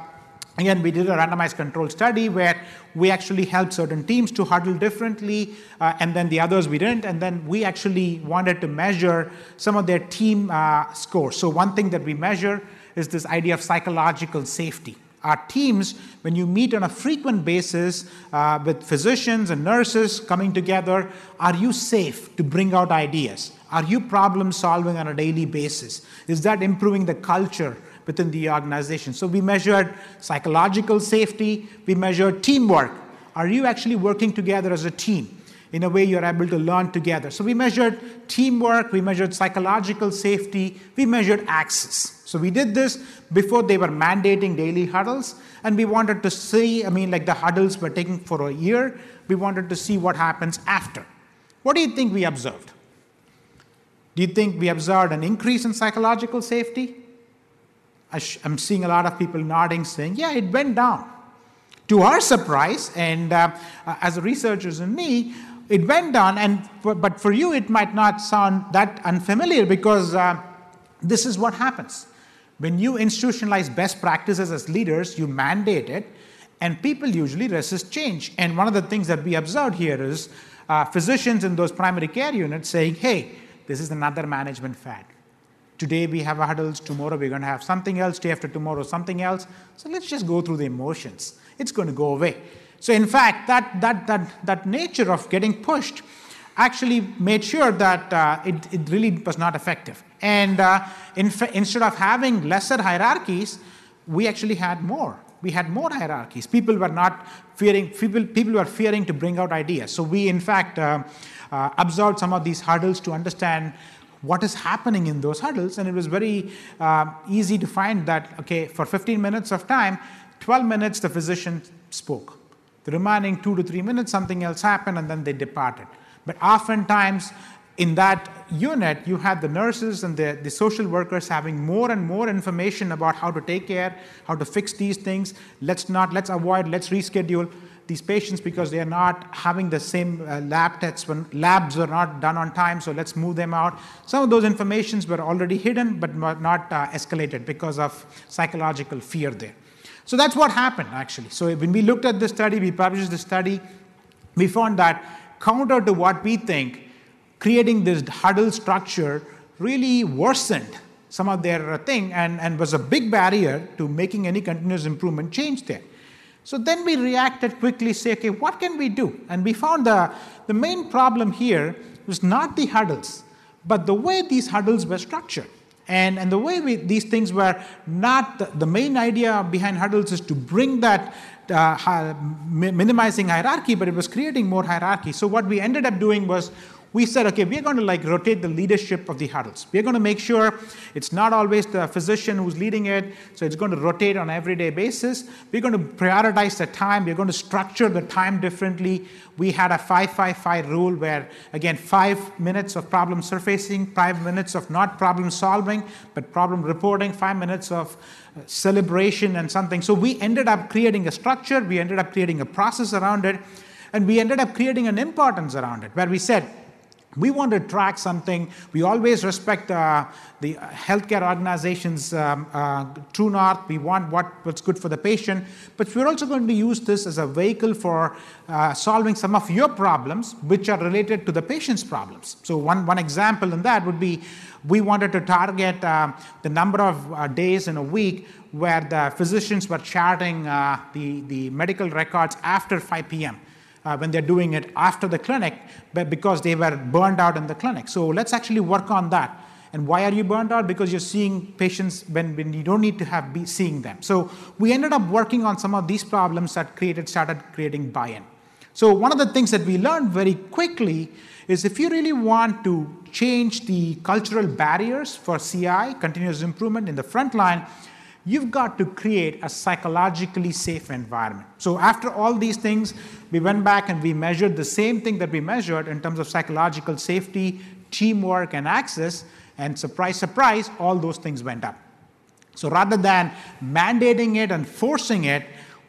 again, we did a randomized control study where we actually helped certain teams to huddle differently, uh, and then the others we didn't. And then we actually wanted to measure some of their team uh, scores. So one thing that we measure is this idea of psychological safety our teams, when you meet on a frequent basis uh, with physicians and nurses coming together, are you safe to bring out ideas? Are you problem solving on a daily basis? Is that improving the culture within the organization? So we measured psychological safety, we measured teamwork. Are you actually working together as a team? in a way you're able to learn together. So we measured teamwork, we measured psychological safety, we measured access. So we did this before they were mandating daily huddles, and we wanted to see, I mean, like the huddles were taking for a year, we wanted to see what happens after. What do you think we observed? Do you think we observed an increase in psychological safety? I'm seeing a lot of people nodding, saying, yeah, it went down. To our surprise, and uh, as researchers and me, it went down, and but for you, it might not sound that unfamiliar because uh, this is what happens. When you institutionalize best practices as leaders, you mandate it, and people usually resist change. And one of the things that we observed here is uh, physicians in those primary care units saying, hey, this is another management fad. Today we have huddles, tomorrow we're going to have something else, day after tomorrow something else. So let's just go through the emotions. It's going to go away. So, in fact, that, that, that, that nature of getting pushed actually made sure that uh, it, it really was not effective. And uh, in instead of having lesser hierarchies, we actually had more. We had more hierarchies. People were not fearing, people, people were fearing to bring out ideas. So we, in fact, uh, uh, observed some of these hurdles to understand what is happening in those huddles. And it was very uh, easy to find that, okay, for 15 minutes of time, 12 minutes the physician spoke. The remaining two to three minutes, something else happened, and then they departed. But oftentimes, in that unit, you had the nurses and the, the social workers having more and more information about how to take care, how to fix these things. Let's not, let's avoid, let's reschedule these patients because they are not having the same uh, lab tests when labs are not done on time, so let's move them out. Some of those informations were already hidden but not uh, escalated because of psychological fear there. So that's what happened actually. So when we looked at the study, we published the study, we found that counter to what we think, creating this huddle structure really worsened some of their thing and, and was a big barrier to making any continuous improvement change there. So then we reacted quickly, say, okay, what can we do? And we found the, the main problem here was not the huddles, but the way these huddles were structured. And, and the way we, these things were not the, the, main idea behind huddles is to bring that uh, minimizing hierarchy, but it was creating more hierarchy. So what we ended up doing was we said, okay, we're going to like rotate the leadership of the huddles. We're going to make sure it's not always the physician who's leading it, so it's going to rotate on an everyday basis. We're going to prioritize the time. We're going to structure the time differently. We had a 555 rule where, again, five minutes of problem surfacing, five minutes of not problem solving, but problem reporting, five minutes of uh, celebration and something. So we ended up creating a structure, we ended up creating a process around it, and we ended up creating an importance around it where we said, we want to track something. We always respect uh, the healthcare organization's um, uh, true north. We want what, what's good for the patient. But we're also going to use this as a vehicle for uh, solving some of your problems, which are related to the patient's problems. So, one, one example in that would be we wanted to target uh, the number of uh, days in a week where the physicians were charting uh, the, the medical records after 5 p.m uh, when they're doing it after the clinic but because they were burned out in the clinic. So let's actually work on that. And why are you burned out? Because you're seeing patients when, when you don't need to have be seeing them. So we ended up working on some of these problems that created started creating buy-in. So one of the things that we learned very quickly is if you really want to change the cultural barriers for CI, continuous improvement in the front line, you've got to create a psychologically safe environment. So, after all these things, we went back and we measured the same thing that we measured in terms of psychological safety, teamwork, and access. And surprise, surprise, all those things went up. So, rather than mandating it and forcing it,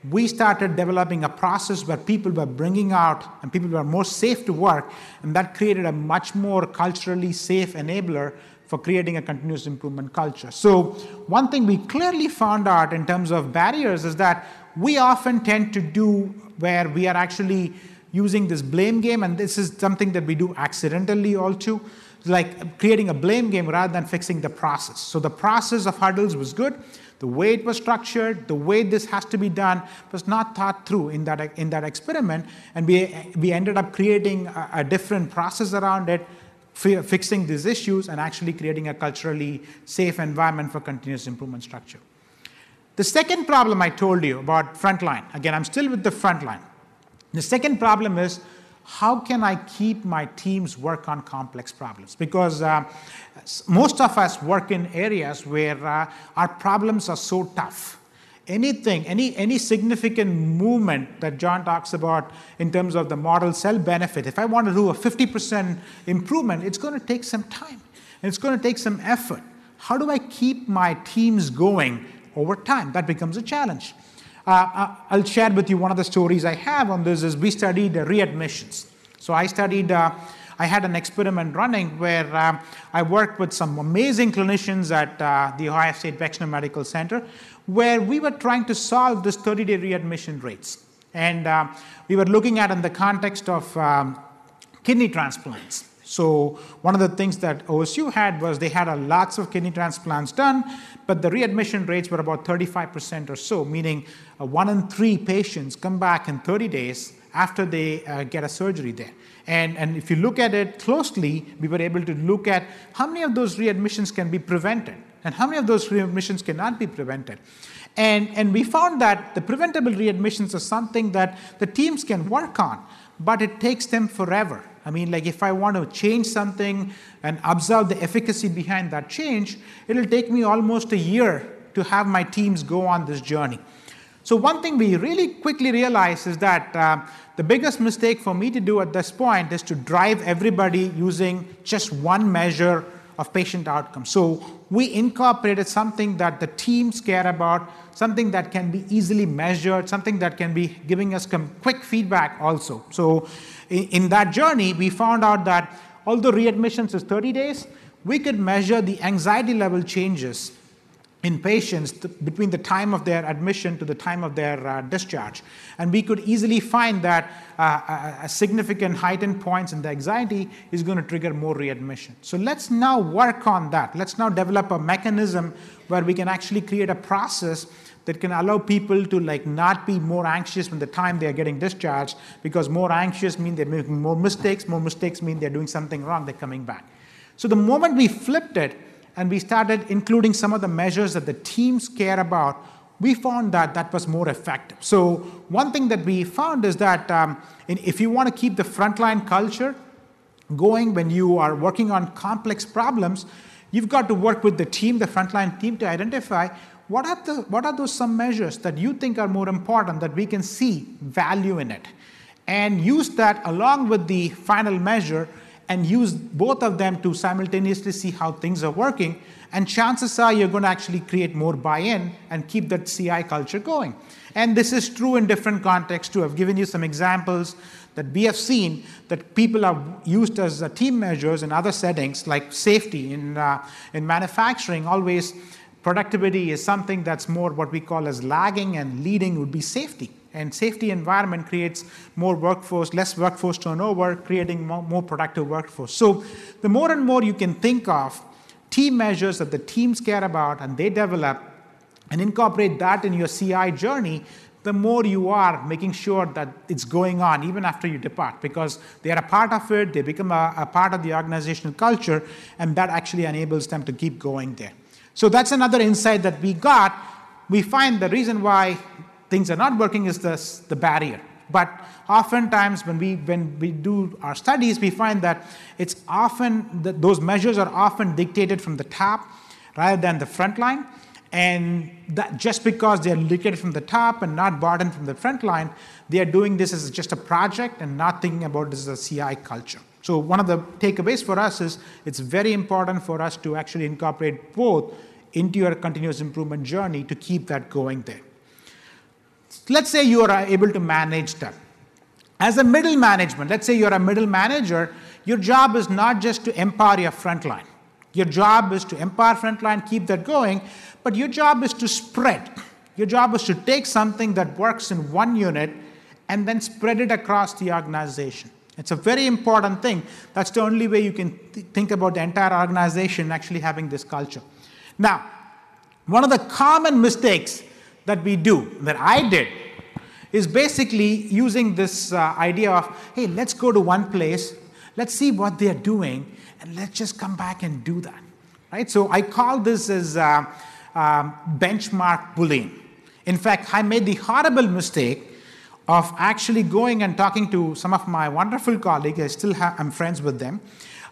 we started developing a process where people were bringing out and people were more safe to work, and that created a much more culturally safe enabler for creating a continuous improvement culture. So, one thing we clearly found out in terms of barriers is that we often tend to do where we are actually using this blame game, and this is something that we do accidentally also, like creating a blame game rather than fixing the process. So, the process of huddles was good. The way it was structured, the way this has to be done was not thought through in that, in that experiment, and we, we ended up creating a, a different process around it fixing these issues and actually creating a culturally safe environment for continuous improvement structure. The second problem I told you about frontline, again, I'm still with the frontline. The second problem is how can I keep my teams work on complex problems? Because uh, most of us work in areas where uh, our problems are so tough anything, any, any significant movement that John talks about in terms of the model cell benefit, if I want to do a 50% improvement, it's going to take some time and it's going to take some effort. How do I keep my teams going over time? That becomes a challenge. Uh, uh I'll share with you one of the stories I have on this is we studied uh, readmissions. So I studied uh, I had an experiment running where um, I worked with some amazing clinicians at uh, the Ohio State Wexner Medical Center where we were trying to solve this 30 day readmission rates. And uh, we were looking at in the context of um, kidney transplants. So, one of the things that OSU had was they had a lots of kidney transplants done, but the readmission rates were about 35% or so, meaning uh, one in three patients come back in 30 days after they uh, get a surgery there. And, and if you look at it closely, we were able to look at how many of those readmissions can be prevented and how many of those readmissions cannot be prevented. And, and we found that the preventable readmissions are something that the teams can work on, but it takes them forever. I mean, like if I want to change something and observe the efficacy behind that change, it'll take me almost a year to have my teams go on this journey. So, one thing we really quickly realized is that uh, the biggest mistake for me to do at this point is to drive everybody using just one measure of patient outcome. So, we incorporated something that the teams care about, something that can be easily measured, something that can be giving us quick feedback also. So, in, in that journey, we found out that although readmissions is 30 days, we could measure the anxiety level changes in patients between the time of their admission to the time of their uh, discharge. And we could easily find that uh, a, a, significant heightened points in the anxiety is going to trigger more readmission. So let's now work on that. Let's now develop a mechanism where we can actually create a process that can allow people to like not be more anxious when the time they are getting discharged because more anxious mean they're making more mistakes more mistakes mean they're doing something wrong they're coming back so the moment we flipped it and we started including some of the measures that the teams care about we found that that was more effective so one thing that we found is that um, if you want to keep the frontline culture going when you are working on complex problems you've got to work with the team the frontline team to identify what are, the, what are those some measures that you think are more important that we can see value in it? And use that along with the final measure and use both of them to simultaneously see how things are working. And chances are you're going to actually create more buy in and keep that CI culture going. And this is true in different contexts too. I've given you some examples that we have seen that people are used as team measures in other settings like safety in, uh, in manufacturing always productivity is something that's more what we call as lagging and leading would be safety and safety environment creates more workforce less workforce turnover creating more, more, productive workforce so the more and more you can think of team measures that the teams care about and they develop and incorporate that in your ci journey the more you are making sure that it's going on even after you depart because they are a part of it they become a, a part of the organizational culture and that actually enables them to keep going there so that's another insight that we got. We find the reason why things are not working is the, the barrier. But oftentimes, when we, when we do our studies, we find that it's often that those measures are often dictated from the top rather than the front line. And that just because they are dictated from the top and not in from the front line, they are doing this as just a project and not thinking about this as a CI culture. So one of the takeaways for us is it's very important for us to actually incorporate both into your continuous improvement journey to keep that going there. Let's say you are able to manage that. As a middle management, let's say you're a middle manager, your job is not just to empower your frontline. Your job is to empower frontline, keep that going, but your job is to spread. Your job is to take something that works in one unit and then spread it across the organization. It's a very important thing. That's the only way you can th- think about the entire organization actually having this culture. Now, one of the common mistakes that we do, that I did, is basically using this uh, idea of, hey, let's go to one place, let's see what they're doing, and let's just come back and do that. Right? So I call this as uh, um, benchmark bullying. In fact, I made the horrible mistake of actually going and talking to some of my wonderful colleagues, I still have, I'm friends with them,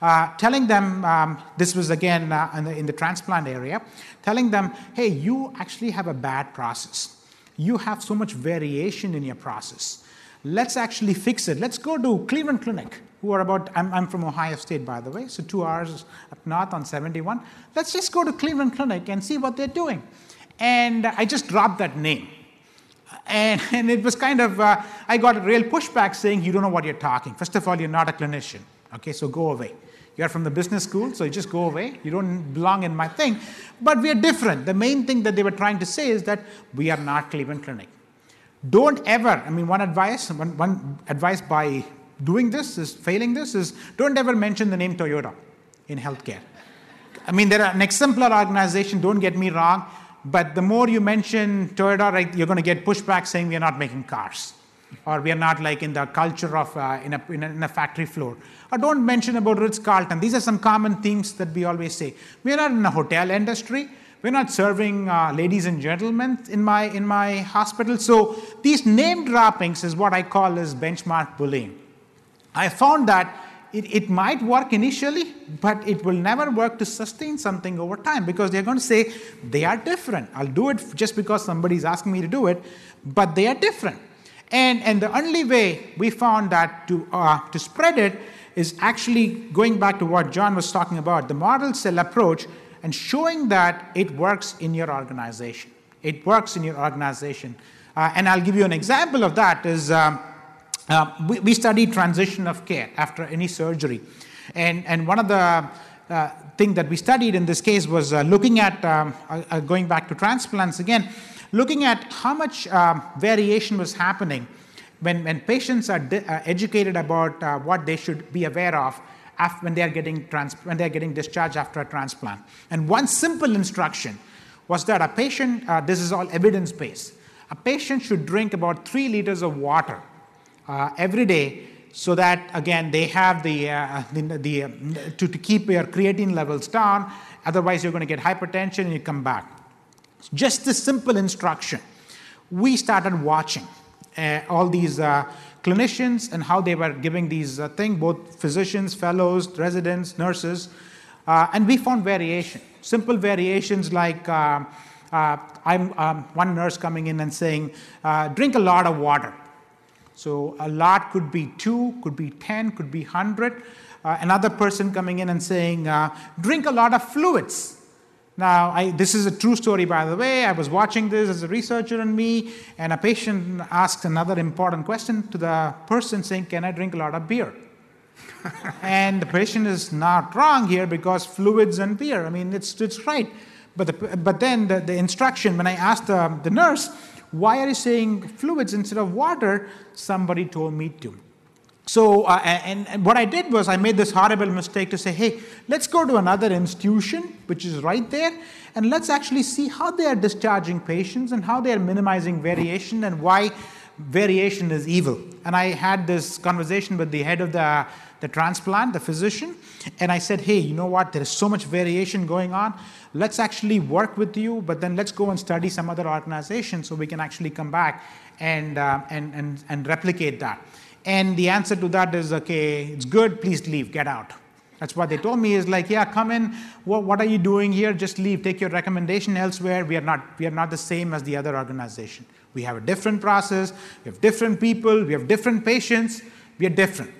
uh, telling them, um, this was again uh, in, the, in the transplant area, telling them, hey, you actually have a bad process. You have so much variation in your process. Let's actually fix it. Let's go to Cleveland Clinic, who are about, I'm, I'm from Ohio State, by the way, so two hours up north on 71. Let's just go to Cleveland Clinic and see what they're doing. And I just dropped that name and, and it was kind of, uh, I got a real pushback saying, you don't know what you're talking. First of all, you're not a clinician. Okay, so go away. You're from the business school, so you just go away. You don't belong in my thing. But we are different. The main thing that they were trying to say is that we are not Cleveland Clinic. Don't ever, I mean, one advice, one, one advice by doing this is failing this is don't ever mention the name Toyota in healthcare. I mean, they're an exemplar organization, don't get me wrong, but the more you mention Toyota, right, you're going to get pushback saying we are not making cars. or we are not like in the culture of uh, in, a, in, a, in, a, factory floor. Don't mention about Ritz Carlton. These are some common themes that we always say. We are not in a hotel industry. We're not serving uh, ladies and gentlemen in my in my hospital. So these name droppings is what I call as benchmark bullying. I found that it, it might work initially, but it will never work to sustain something over time because they're going to say they are different. I'll do it just because somebody's asking me to do it, but they are different. And, and the only way we found that to, uh, to spread it is actually going back to what John was talking about the model cell approach and showing that it works in your organization. It works in your organization. Uh, and I'll give you an example of that is um, uh, we, we study transition of care after any surgery. And, and one of the uh, that we studied in this case was uh, looking at, um, uh, going back to transplants again, looking at how much um, variation was happening when, when patients are uh, educated about uh, what they should be aware of when, they are getting trans- when they are getting discharged after a transplant. And one simple instruction was that a patient, uh, this is all evidence based, a patient should drink about three liters of water uh, every day so that again they have the, uh, the, the to, to keep your creatine levels down otherwise you're going to get hypertension and you come back just this simple instruction. We started watching all these uh, clinicians and how they were giving these uh, things, both physicians, fellows, residents, nurses, uh, and we found variation. Simple variations like uh, uh, I'm um, one nurse coming in and saying, drink a lot of water. So a lot could be two, could be 10, could be 100. another person coming in and saying, drink a lot of fluids. Now, I, this is a true story, by the way. I was watching this as a researcher and me, and a patient asked another important question to the person saying, Can I drink a lot of beer? and the patient is not wrong here because fluids and beer, I mean, it's, it's right. But, the, but then the, the instruction, when I asked the, the nurse, Why are you saying fluids instead of water? Somebody told me to. So, uh, and, and, what I did was I made this horrible mistake to say, hey, let's go to another institution, which is right there, and let's actually see how they are discharging patients and how they are minimizing variation and why variation is evil. And I had this conversation with the head of the, the transplant, the physician, and I said, hey, you know what? There is so much variation going on. Let's actually work with you, but then let's go and study some other organization so we can actually come back and, uh, and, and, and replicate that. And the answer to that is, okay, it's good, please leave, get out. That's what they told me is like, yeah, come in. What, what are you doing here? Just leave. Take your recommendation elsewhere. We are not we are not the same as the other organization. We have a different process. We have different people. We have different patients. We are different.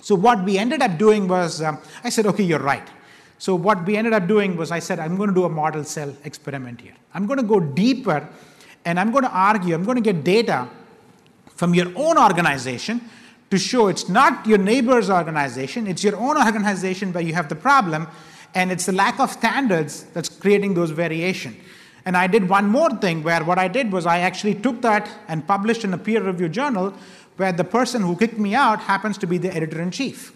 So what we ended up doing was, um, I said, okay, you're right. So what we ended up doing was, I said, I'm going to do a model cell experiment here. I'm going to go deeper, and I'm going to argue. I'm going to get data from your own organization to show it's not your neighbor's organization, it's your own organization where you have the problem, and it's the lack of standards that's creating those variation. And I did one more thing where what I did was I actually took that and published in a peer reviewed journal where the person who kicked me out happens to be the editor in chief.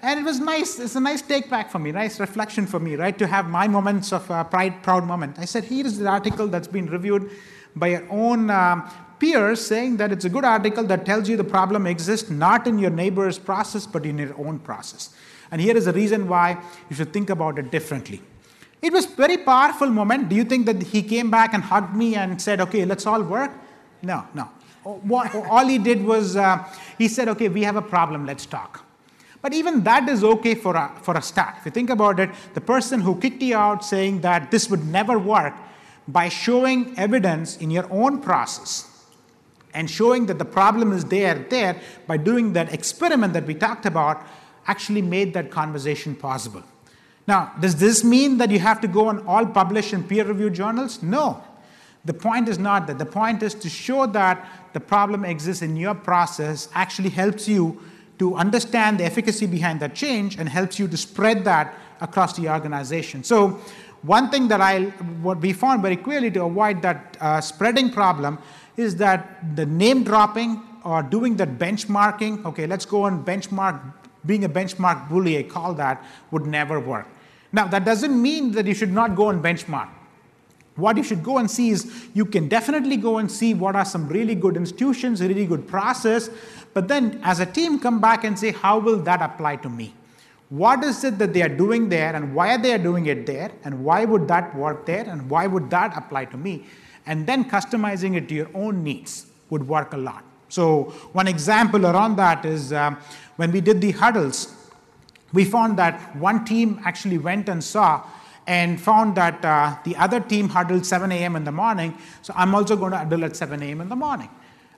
And it was nice, it's a nice take back for me, nice reflection for me, right? To have my moments of uh, pride, proud moment. I said, here is the article that's been reviewed by your own um, peers saying that it's a good article that tells you the problem exists not in your neighbor's process, but in your own process. And here is the reason why you should think about it differently. It was very powerful moment. Do you think that he came back and hugged me and said, okay, let's all work? No, no. All he did was uh, he said, okay, we have a problem, let's talk. But even that is okay for a, for a start. If you think about it, the person who kicked you out saying that this would never work by showing evidence in your own process and showing that the problem is there, there, by doing that experiment that we talked about, actually made that conversation possible. Now, does this mean that you have to go and all publish in peer reviewed journals? No. The point is not that. The point is to show that the problem exists in your process actually helps you to understand the efficacy behind that change and helps you to spread that across the organization. So, one thing that I what we found very clearly to avoid that uh, spreading problem is that the name dropping or doing that benchmarking, okay, let's go and benchmark, being a benchmark bully, I call that, would never work. Now, that doesn't mean that you should not go and benchmark. what you should go and see is you can definitely go and see what are some really good institutions, really good process, but then as a team come back and say, how will that apply to me? What is it that they are doing there and why are they doing it there and why would that work there and why would that apply to me? And then customizing it to your own needs would work a lot. So one example around that is um, when we did the huddles, we found that one team actually went and saw and found that uh, the other team huddled 7 a.m. in the morning, so I'm also going to huddle at 7 a.m. in the morning.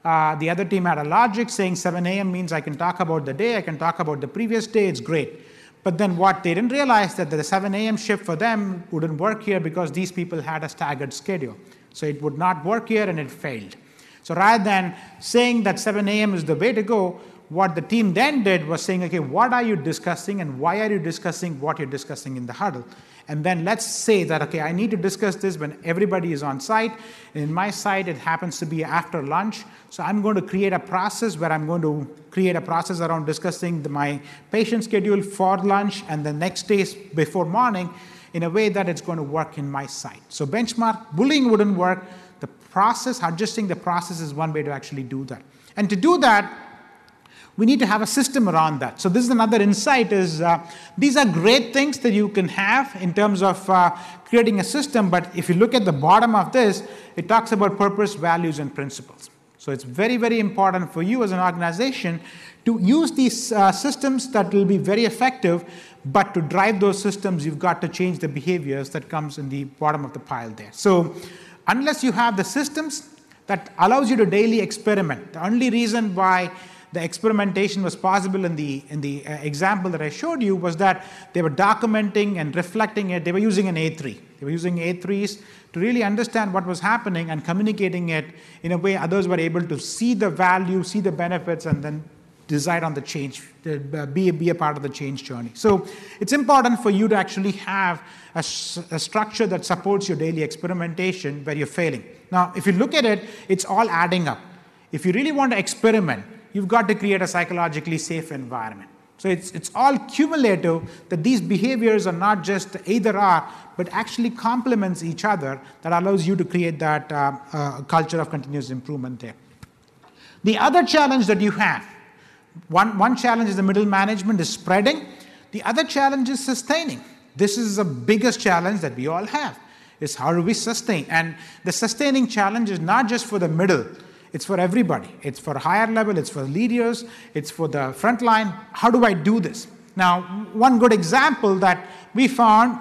Uh, the other team had a logic saying 7 a.m. means I can talk about the day, I can talk about the previous day, it's great. But then what they didn't realize that the 7 a.m. shift for them wouldn't work here because these people had a staggered schedule. So it would not work here and it failed. So rather than saying that 7 a.m. is the way to go, what the team then did was saying, okay, what are you discussing and why are you discussing what you're discussing in the huddle? And then let's say that, okay, I need to discuss this when everybody is on site. In my site, it happens to be after lunch. So I'm going to create a process where I'm going to create a process around discussing the, my patient schedule for lunch and the next days before morning in a way that it's going to work in my site. So benchmark bullying wouldn't work. The process, adjusting the process is one way to actually do that. And to do that, we need to have a system around that. So this is another insight is uh, these are great things that you can have in terms of uh, creating a system, but if you look at the bottom of this, it talks about purpose, values, and principles. So it's very, very important for you as an organization to use these uh, systems that will be very effective, but to drive those systems, you've got to change the behaviors that comes in the bottom of the pile there. So unless you have the systems that allows you to daily experiment, the only reason why the experimentation was possible in the, in the uh, example that I showed you was that they were documenting and reflecting it. They were using an A3. They were using A3s to really understand what was happening and communicating it in a way others were able to see the value, see the benefits, and then decide on the change, uh, be, be a part of the change journey. So it's important for you to actually have a, a, structure that supports your daily experimentation where you're failing. Now, if you look at it, it's all adding up. If you really want to experiment, you've got to create a psychologically safe environment. So it's, it's all cumulative that these behaviors are not just either are, but actually complements each other that allows you to create that uh, uh, culture of continuous improvement there. The other challenge that you have, one, one challenge is the middle management is spreading. The other challenge is sustaining. This is the biggest challenge that we all have, is how do we sustain? And the sustaining challenge is not just for the middle, it's for everybody. It's for higher level, it's for leaders, it's for the front line. How do I do this? Now, one good example that we found,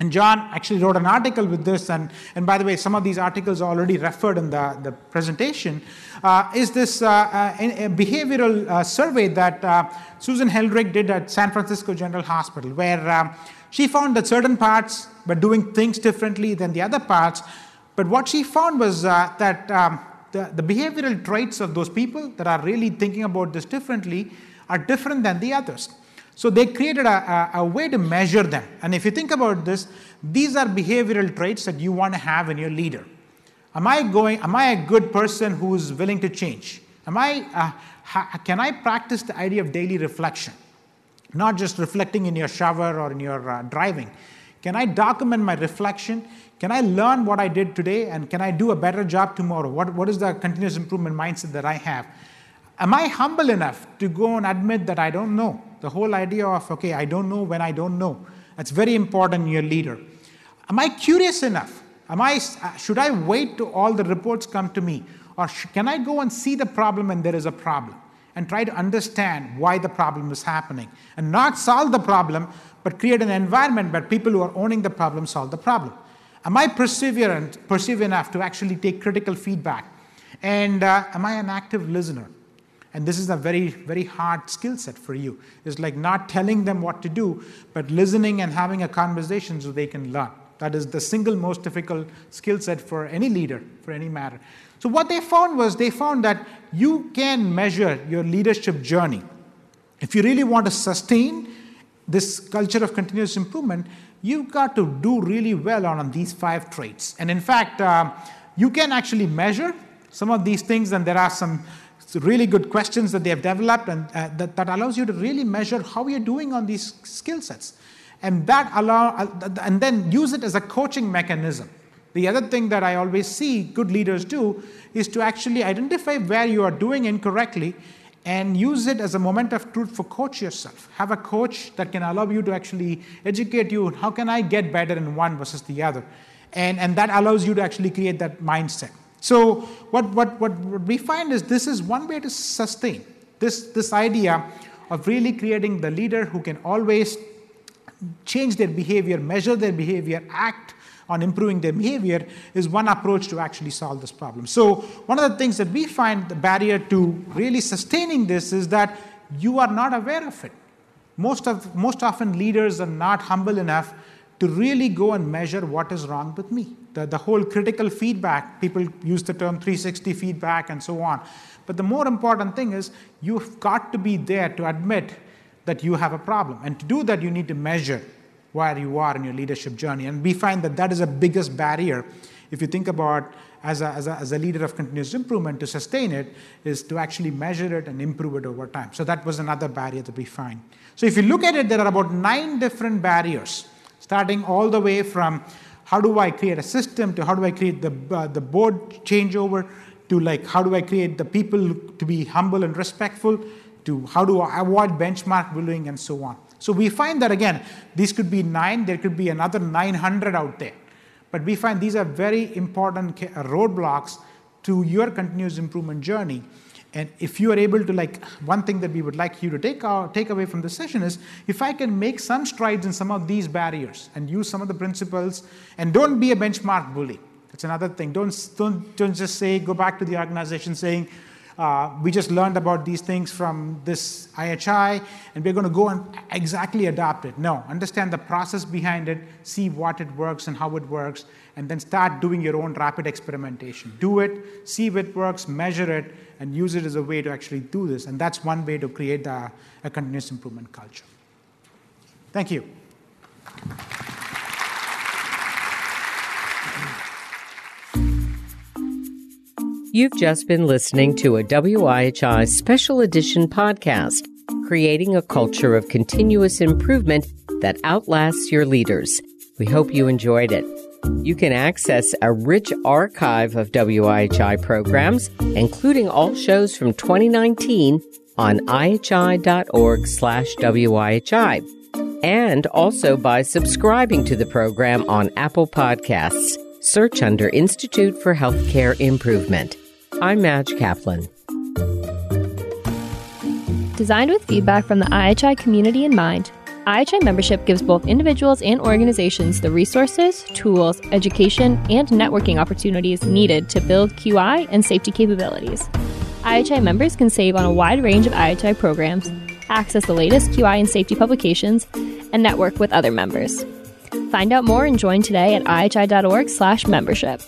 and John actually wrote an article with this, and, and by the way, some of these articles are already referred in the, the presentation, uh, is this uh, uh, behavioral uh, survey that uh, Susan Heldrick did at San Francisco General Hospital, where um, she found that certain parts were doing things differently than the other parts. But what she found was uh, that um, the, the behavioral traits of those people that are really thinking about this differently are different than the others. So they created a, a, a, way to measure them. And if you think about this, these are behavioral traits that you want to have in your leader. Am I going? Am I a good person who's willing to change? Am I? Uh, ha, can I practice the idea of daily reflection, not just reflecting in your shower or in your uh, driving? Can I document my reflection? Can I learn what I did today and can I do a better job tomorrow? What, what is the continuous improvement mindset that I have? Am I humble enough to go and admit that I don't know? The whole idea of, okay, I don't know when I don't know. That's very important in your leader. Am I curious enough? Am I, uh, should I wait till all the reports come to me? Or can I go and see the problem when there is a problem and try to understand why the problem is happening and not solve the problem, but create an environment where people who are owning the problem solve the problem? Am I perseverant, perseverant enough to actually take critical feedback? And uh, am I an active listener? And this is a very, very hard skill set for you. It's like not telling them what to do, but listening and having a conversation so they can learn. That is the single most difficult skill set for any leader, for any matter. So, what they found was they found that you can measure your leadership journey. If you really want to sustain this culture of continuous improvement, you've got to do really well on, these five traits. And in fact, uh, you can actually measure some of these things, and there are some really good questions that they have developed, and uh, that, that allows you to really measure how you're doing on these skill sets. And that allow, uh, and then use it as a coaching mechanism The other thing that I always see good leaders do is to actually identify where you are doing incorrectly and use it as a moment of truth for coach yourself. Have a coach that can allow you to actually educate you how can I get better in one versus the other. And, and that allows you to actually create that mindset. So what, what, what we find is this is one way to sustain this, this idea of really creating the leader who can always change their behavior, measure their behavior, act on improving their behavior is one approach to actually solve this problem. So, one of the things that we find the barrier to really sustaining this is that you are not aware of it. Most, of, most often, leaders are not humble enough to really go and measure what is wrong with me. The, the whole critical feedback, people use the term 360 feedback and so on. But the more important thing is you've got to be there to admit that you have a problem. And to do that, you need to measure where you are in your leadership journey. And we find that that is the biggest barrier if you think about as a, as, a, as a leader of continuous improvement to sustain it is to actually measure it and improve it over time. So that was another barrier that we find. So if you look at it, there are about nine different barriers, starting all the way from how do I create a system to how do I create the, uh, the board changeover to like how do I create the people to be humble and respectful to how do I avoid benchmark bullying and so on. So we find that again, these could be nine, there could be another 900 out there. But we find these are very important roadblocks to your continuous improvement journey. And if you are able to, like, one thing that we would like you to take, out, take away from this session is if I can make some strides in some of these barriers and use some of the principles, and don't be a benchmark bully. That's another thing. Don't, don't, don't just say, go back to the organization saying, uh, we just learned about these things from this IHI, and we're going to go and exactly adopt it. No, understand the process behind it, see what it works and how it works, and then start doing your own rapid experimentation. Do it, see if it works, measure it, and use it as a way to actually do this. And that's one way to create a, a continuous improvement culture. Thank you. You've just been listening to a WIHI special edition podcast, creating a culture of continuous improvement that outlasts your leaders. We hope you enjoyed it. You can access a rich archive of WIHI programs, including all shows from 2019 on ihi.org slash WIHI, and also by subscribing to the program on Apple Podcasts. Search under Institute for Healthcare Improvement. I'm Madge Kaplan. Designed with feedback from the IHI community in mind, IHI membership gives both individuals and organizations the resources, tools, education, and networking opportunities needed to build QI and safety capabilities. IHI members can save on a wide range of IHI programs, access the latest QI and safety publications, and network with other members. Find out more and join today at ihi.org/membership.